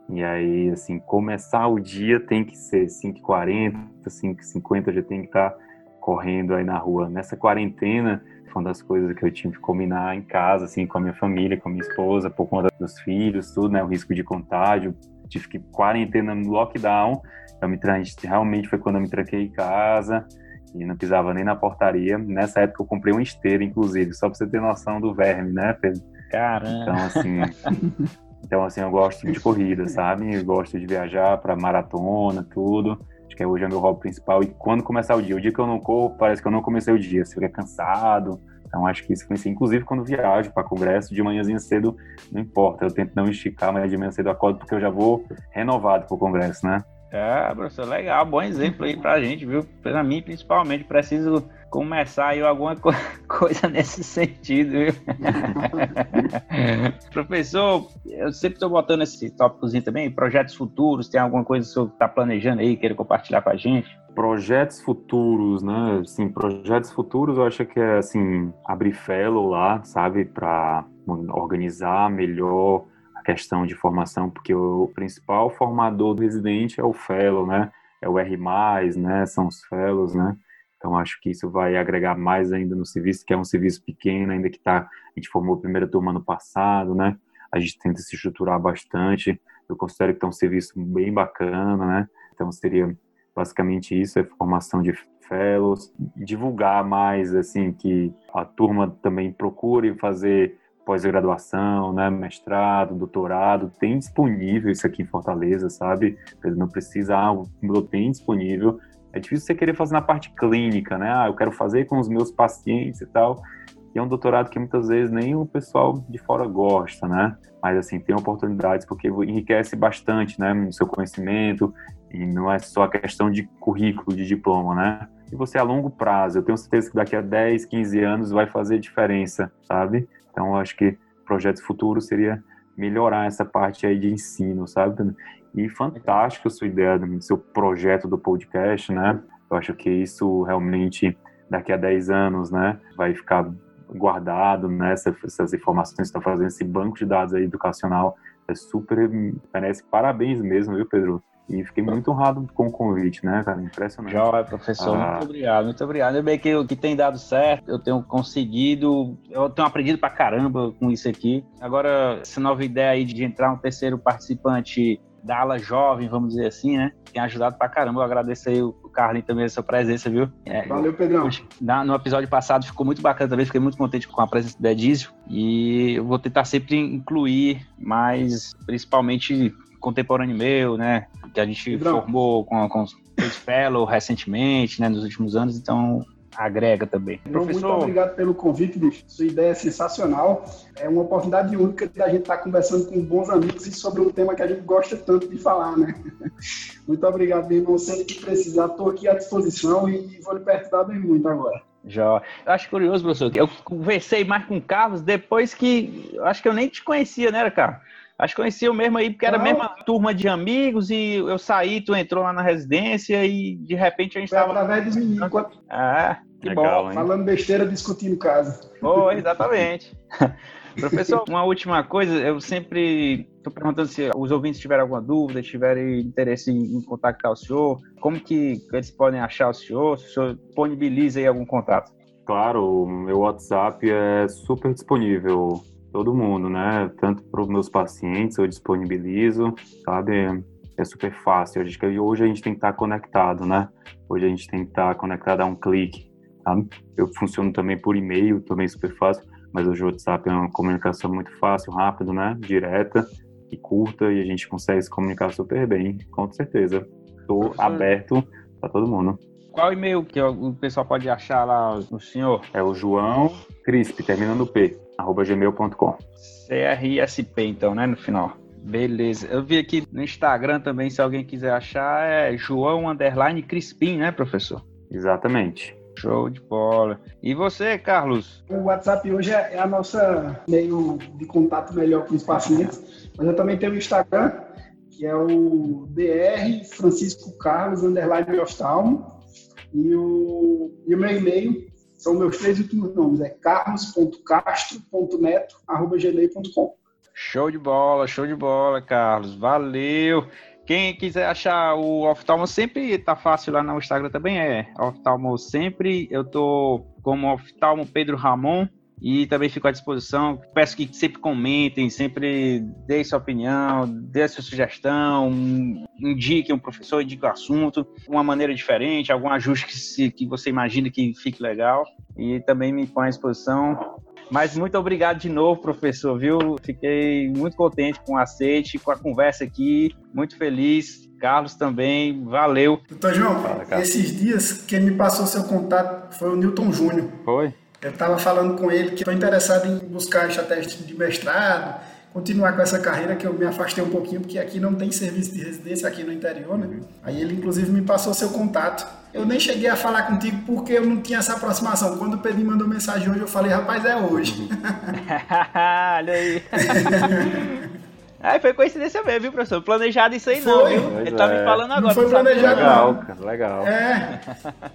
E aí, assim, começar o dia tem que ser 5h40, 5h50 já tem que estar tá correndo aí na rua. Nessa quarentena, foi uma das coisas que eu tive que combinar em casa, assim, com a minha família, com a minha esposa, por conta dos filhos, tudo, né? O risco de contágio. Tive que quarentena no lockdown. Eu me realmente foi quando eu me tranquei em casa e não pisava nem na portaria. Nessa época eu comprei uma esteira, inclusive, só para você ter noção do verme, né, Pedro? Caramba! Então, assim, então, assim eu gosto de corrida, sabe? Eu gosto de viajar para maratona, tudo. Acho que hoje é meu hobby principal. E quando começar o dia, o dia que eu não corro, parece que eu não comecei o dia. Você fica cansado. Então, acho que isso influencia. Inclusive, quando viajo para congresso, de manhãzinha cedo, não importa. Eu tento não esticar, mas de manhã cedo eu acordo porque eu já vou renovado para o congresso, né? É, professor, legal, bom exemplo aí pra gente, viu? Pra mim, principalmente, preciso começar aí alguma co coisa nesse sentido, viu? Professor, eu sempre estou botando esse tópicozinho também, projetos futuros, tem alguma coisa que o senhor está planejando aí, queira compartilhar com a gente? Projetos futuros, né? Sim, projetos futuros eu acho que é, assim, abrir fellow lá, sabe, para organizar melhor questão de formação, porque o principal formador do residente é o fellow, né? É o R+, né? São os fellows, né? Então, acho que isso vai agregar mais ainda no serviço, que é um serviço pequeno, ainda que tá, a gente formou a primeira turma ano passado, né? A gente tenta se estruturar bastante. Eu considero que é um serviço bem bacana, né? Então, seria basicamente isso, é formação de fellows, divulgar mais, assim, que a turma também procure fazer pós-graduação, né, mestrado, doutorado, tem disponível isso aqui em Fortaleza, sabe? Não precisa, ah, tem disponível. É difícil você querer fazer na parte clínica, né? Ah, eu quero fazer com os meus pacientes e tal. E é um doutorado que muitas vezes nem o pessoal de fora gosta, né? Mas, assim, tem oportunidades porque enriquece bastante, né, no seu conhecimento e não é só a questão de currículo, de diploma, né? E você a longo prazo, eu tenho certeza que daqui a 10, 15 anos vai fazer diferença, sabe? Então, acho que projetos futuros seria melhorar essa parte aí de ensino, sabe? E fantástico a sua ideia do seu projeto do podcast, né? Eu acho que isso realmente daqui a 10 anos, né, vai ficar guardado, né, essas informações que estão fazendo esse banco de dados aí educacional é super merece parabéns mesmo, viu, Pedro? E fiquei muito honrado com o convite, né, cara? Impressionante. Joia, professor. Ah. Muito obrigado, muito obrigado. Ainda bem que, que tem dado certo, eu tenho conseguido, eu tenho aprendido pra caramba com isso aqui. Agora, essa nova ideia aí de entrar um terceiro participante da ala jovem, vamos dizer assim, né? Tem ajudado pra caramba. Eu agradeço aí o Carlinhos também a sua presença, viu? É, Valeu, Pedrão. no episódio passado ficou muito bacana também, fiquei muito contente com a presença do Edísio. E eu vou tentar sempre incluir mais, principalmente contemporâneo meu, né? Que a gente Pedrão. formou com, com os fellow recentemente, né? Nos últimos anos, então agrega também. Professor... Muito obrigado pelo convite, bicho. Sua ideia é sensacional. É uma oportunidade única da gente estar conversando com bons amigos e sobre um tema que a gente gosta tanto de falar, né? Muito obrigado, meu irmão. Sempre que precisar, estou aqui à disposição e vou lhe perturbar bem muito agora. Já. Eu acho curioso, professor. Eu conversei mais com o Carlos depois que. Acho que eu nem te conhecia, né, Carlos? Acho que conheci o mesmo aí, porque era a mesma turma de amigos, e eu saí, tu entrou lá na residência, e de repente a gente estava. através dos meninos. Ah, que Legal, bom. Hein? Falando besteira, discutindo casa. Oh, exatamente. Professor, uma última coisa, eu sempre estou perguntando se os ouvintes tiverem alguma dúvida, tiverem interesse em, contactar o senhor, como que eles podem achar o senhor, se o senhor disponibiliza aí algum contato? Claro, o meu WhatsApp é super disponível todo mundo, né? Tanto para os meus pacientes, eu disponibilizo, sabe? É super fácil. Acho que hoje a gente tem que estar conectado, né? Hoje a gente tem que estar conectado a um clique. Tá? Eu funciono também por e-mail, também super fácil, mas hoje o WhatsApp é uma comunicação muito fácil, rápido, né? Direta e curta e a gente consegue se comunicar super bem, com certeza. Estou aberto para todo mundo. Qual e-mail que o pessoal pode achar lá no senhor? É o João Crisp, terminando o P. gmail.com. CRSP, então, né, no final. Beleza. Eu vi aqui no Instagram também, se alguém quiser achar, é João Underline Crispim, né, professor? Exatamente. Show de bola. E você, Carlos? O WhatsApp hoje é a nossa meio de contato melhor com os pacientes, mas eu também tenho o Instagram, que é o DR Francisco Carlos Underline Oftalmo, e o, e o meu e-mail são meus três últimos nomes, é carlos.castro.neto.gmail.com. Show de bola, show de bola, Carlos. Valeu. Quem quiser achar o Oftalmo sempre tá fácil lá no Instagram também é Oftalmo sempre. Eu tô como Oftalmo Pedro Ramon e também fico à disposição. Peço que sempre comentem, sempre deem sua opinião, dê sua sugestão, indique um professor, indique o um assunto, uma maneira diferente, algum ajuste que, se, que você imagine que fique legal. E também me põe à disposição. Mas muito obrigado de novo, professor, viu? Fiquei muito contente com o aceite, com a conversa aqui, muito feliz. Carlos também, valeu. Doutor João, Fala, esses dias quem me passou seu contato foi o Newton Júnior. Foi? Eu estava falando com ele que estou interessado em buscar estratégia de mestrado, continuar com essa carreira que eu me afastei um pouquinho, porque aqui não tem serviço de residência aqui no interior, né? Aí ele, inclusive, me passou seu contato. Eu nem cheguei a falar contigo porque eu não tinha essa aproximação. Quando o Pedro mandou mensagem hoje, eu falei, rapaz, é hoje. Olha aí. Aí foi coincidência mesmo, viu, professor? Planejado isso aí foi. não, viu? Pois Ele tá é. me falando agora. Não foi planejado, legal, cara, legal. É.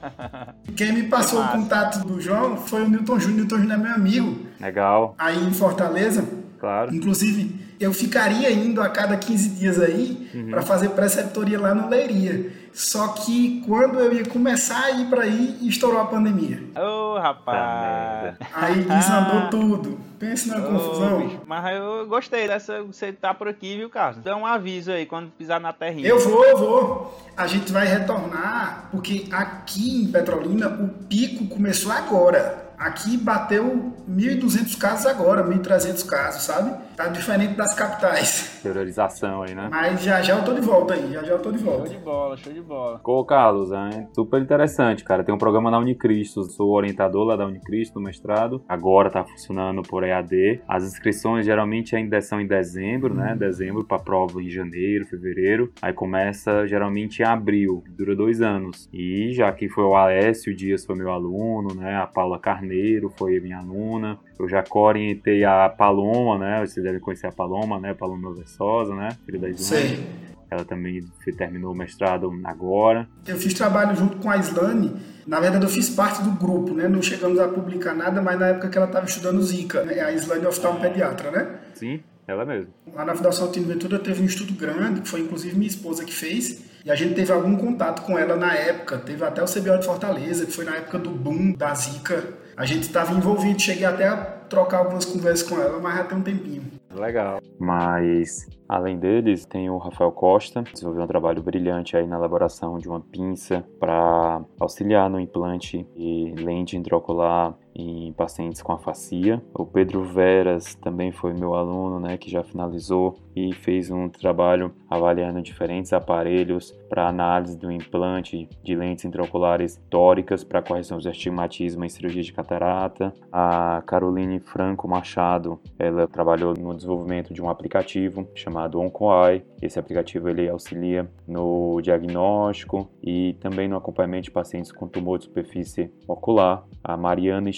Quem me passou o contato do João foi o Newton Júnior. Newton Júnior é meu amigo. Legal. Aí em Fortaleza. Claro. Inclusive, eu ficaria indo a cada 15 dias aí uhum. para fazer preceptoria lá no Leiria. Só que quando eu ia começar a ir para aí, estourou a pandemia. Ô, oh, rapaz! Aí desandou tudo. Pense na oh, confusão. Bicho, mas eu gostei dessa. Você tá por aqui, viu, Carlos? Dá um aviso aí quando pisar na terrinha. Eu vou, eu vou. A gente vai retornar, porque aqui em Petrolina o pico começou agora. Aqui bateu 1.200 casos agora, 1.300 casos, sabe? Tá diferente das capitais. Priorização aí, né? Mas já já eu tô de volta aí, já já eu tô de volta. Show de bola, show de bola. Ô, Carlos, é super interessante, cara. Tem um programa na Unicristo, sou orientador lá da Unicristo, mestrado. Agora tá funcionando por EAD. As inscrições geralmente ainda são em dezembro, né? Uhum. Dezembro pra prova em janeiro, fevereiro. Aí começa geralmente em abril, dura dois anos. E já que foi o Alessio Dias foi meu aluno, né? A Paula Carneiro foi minha aluna. Eu já orientei a Paloma, né? Vocês devem conhecer a Paloma, né? Paloma Versosa, né? Filha da Islane. Ela também terminou o mestrado agora. Eu fiz trabalho junto com a Islane. Na verdade, eu fiz parte do grupo, né? Não chegamos a publicar nada, mas na época que ela estava estudando Zika, né? A Islane é pediatra, né? Sim, ela mesmo. Lá na Fundação Altino Ventura teve um estudo grande, que foi inclusive minha esposa que fez. E a gente teve algum contato com ela na época. Teve até o CBO de Fortaleza, que foi na época do boom da Zika. A gente estava envolvido, cheguei até a trocar algumas conversas com ela, mas já tem um tempinho. Legal. Mas Além deles, tem o Rafael Costa, desenvolveu um trabalho brilhante aí na elaboração de uma pinça para auxiliar no implante e lente intraocular em pacientes com afasia. O Pedro Veras também foi meu aluno, né, que já finalizou e fez um trabalho avaliando diferentes aparelhos para análise do implante de lentes intraoculares tóricas para correção de astigmatismo em cirurgia de catarata. A Caroline Franco Machado, ela trabalhou no desenvolvimento de um aplicativo chamado OncoEye. Esse aplicativo ele auxilia no diagnóstico e também no acompanhamento de pacientes com tumor de superfície ocular. A Mariana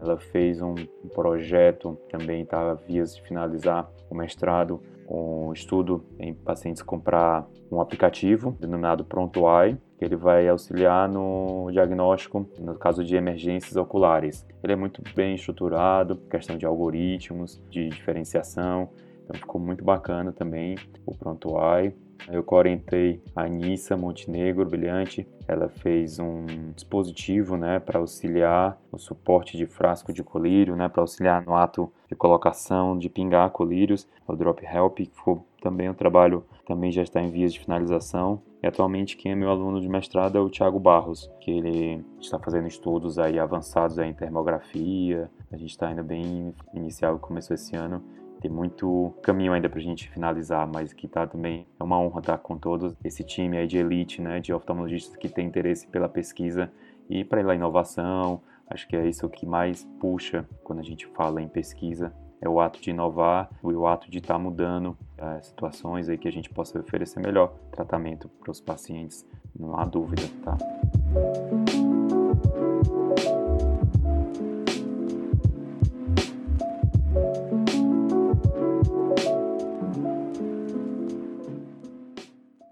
Ela fez um projeto, também está vias de finalizar o mestrado, um estudo em pacientes comprar um aplicativo denominado Pronto Eye, que ele vai auxiliar no diagnóstico no caso de emergências oculares. Ele é muito bem estruturado, questão de algoritmos, de diferenciação, então ficou muito bacana também o Pronto Eye. Eu orientei a Anissa Montenegro, brilhante. Ela fez um dispositivo né, para auxiliar o suporte de frasco de colírio, né, para auxiliar no ato de colocação de pingar colírios, o Drop Help, que foi também um trabalho também já está em vias de finalização. E atualmente quem é meu aluno de mestrado é o Thiago Barros, que ele está fazendo estudos aí avançados em termografia. A gente está ainda bem inicial, começou esse ano tem muito caminho ainda para a gente finalizar, mas que tá também é uma honra estar com todos esse time aí de elite, né, de oftalmologistas que tem interesse pela pesquisa e para a inovação, Acho que é isso que mais puxa quando a gente fala em pesquisa, é o ato de inovar e o ato de estar tá mudando é, situações aí que a gente possa oferecer melhor tratamento para os pacientes, não há dúvida, tá?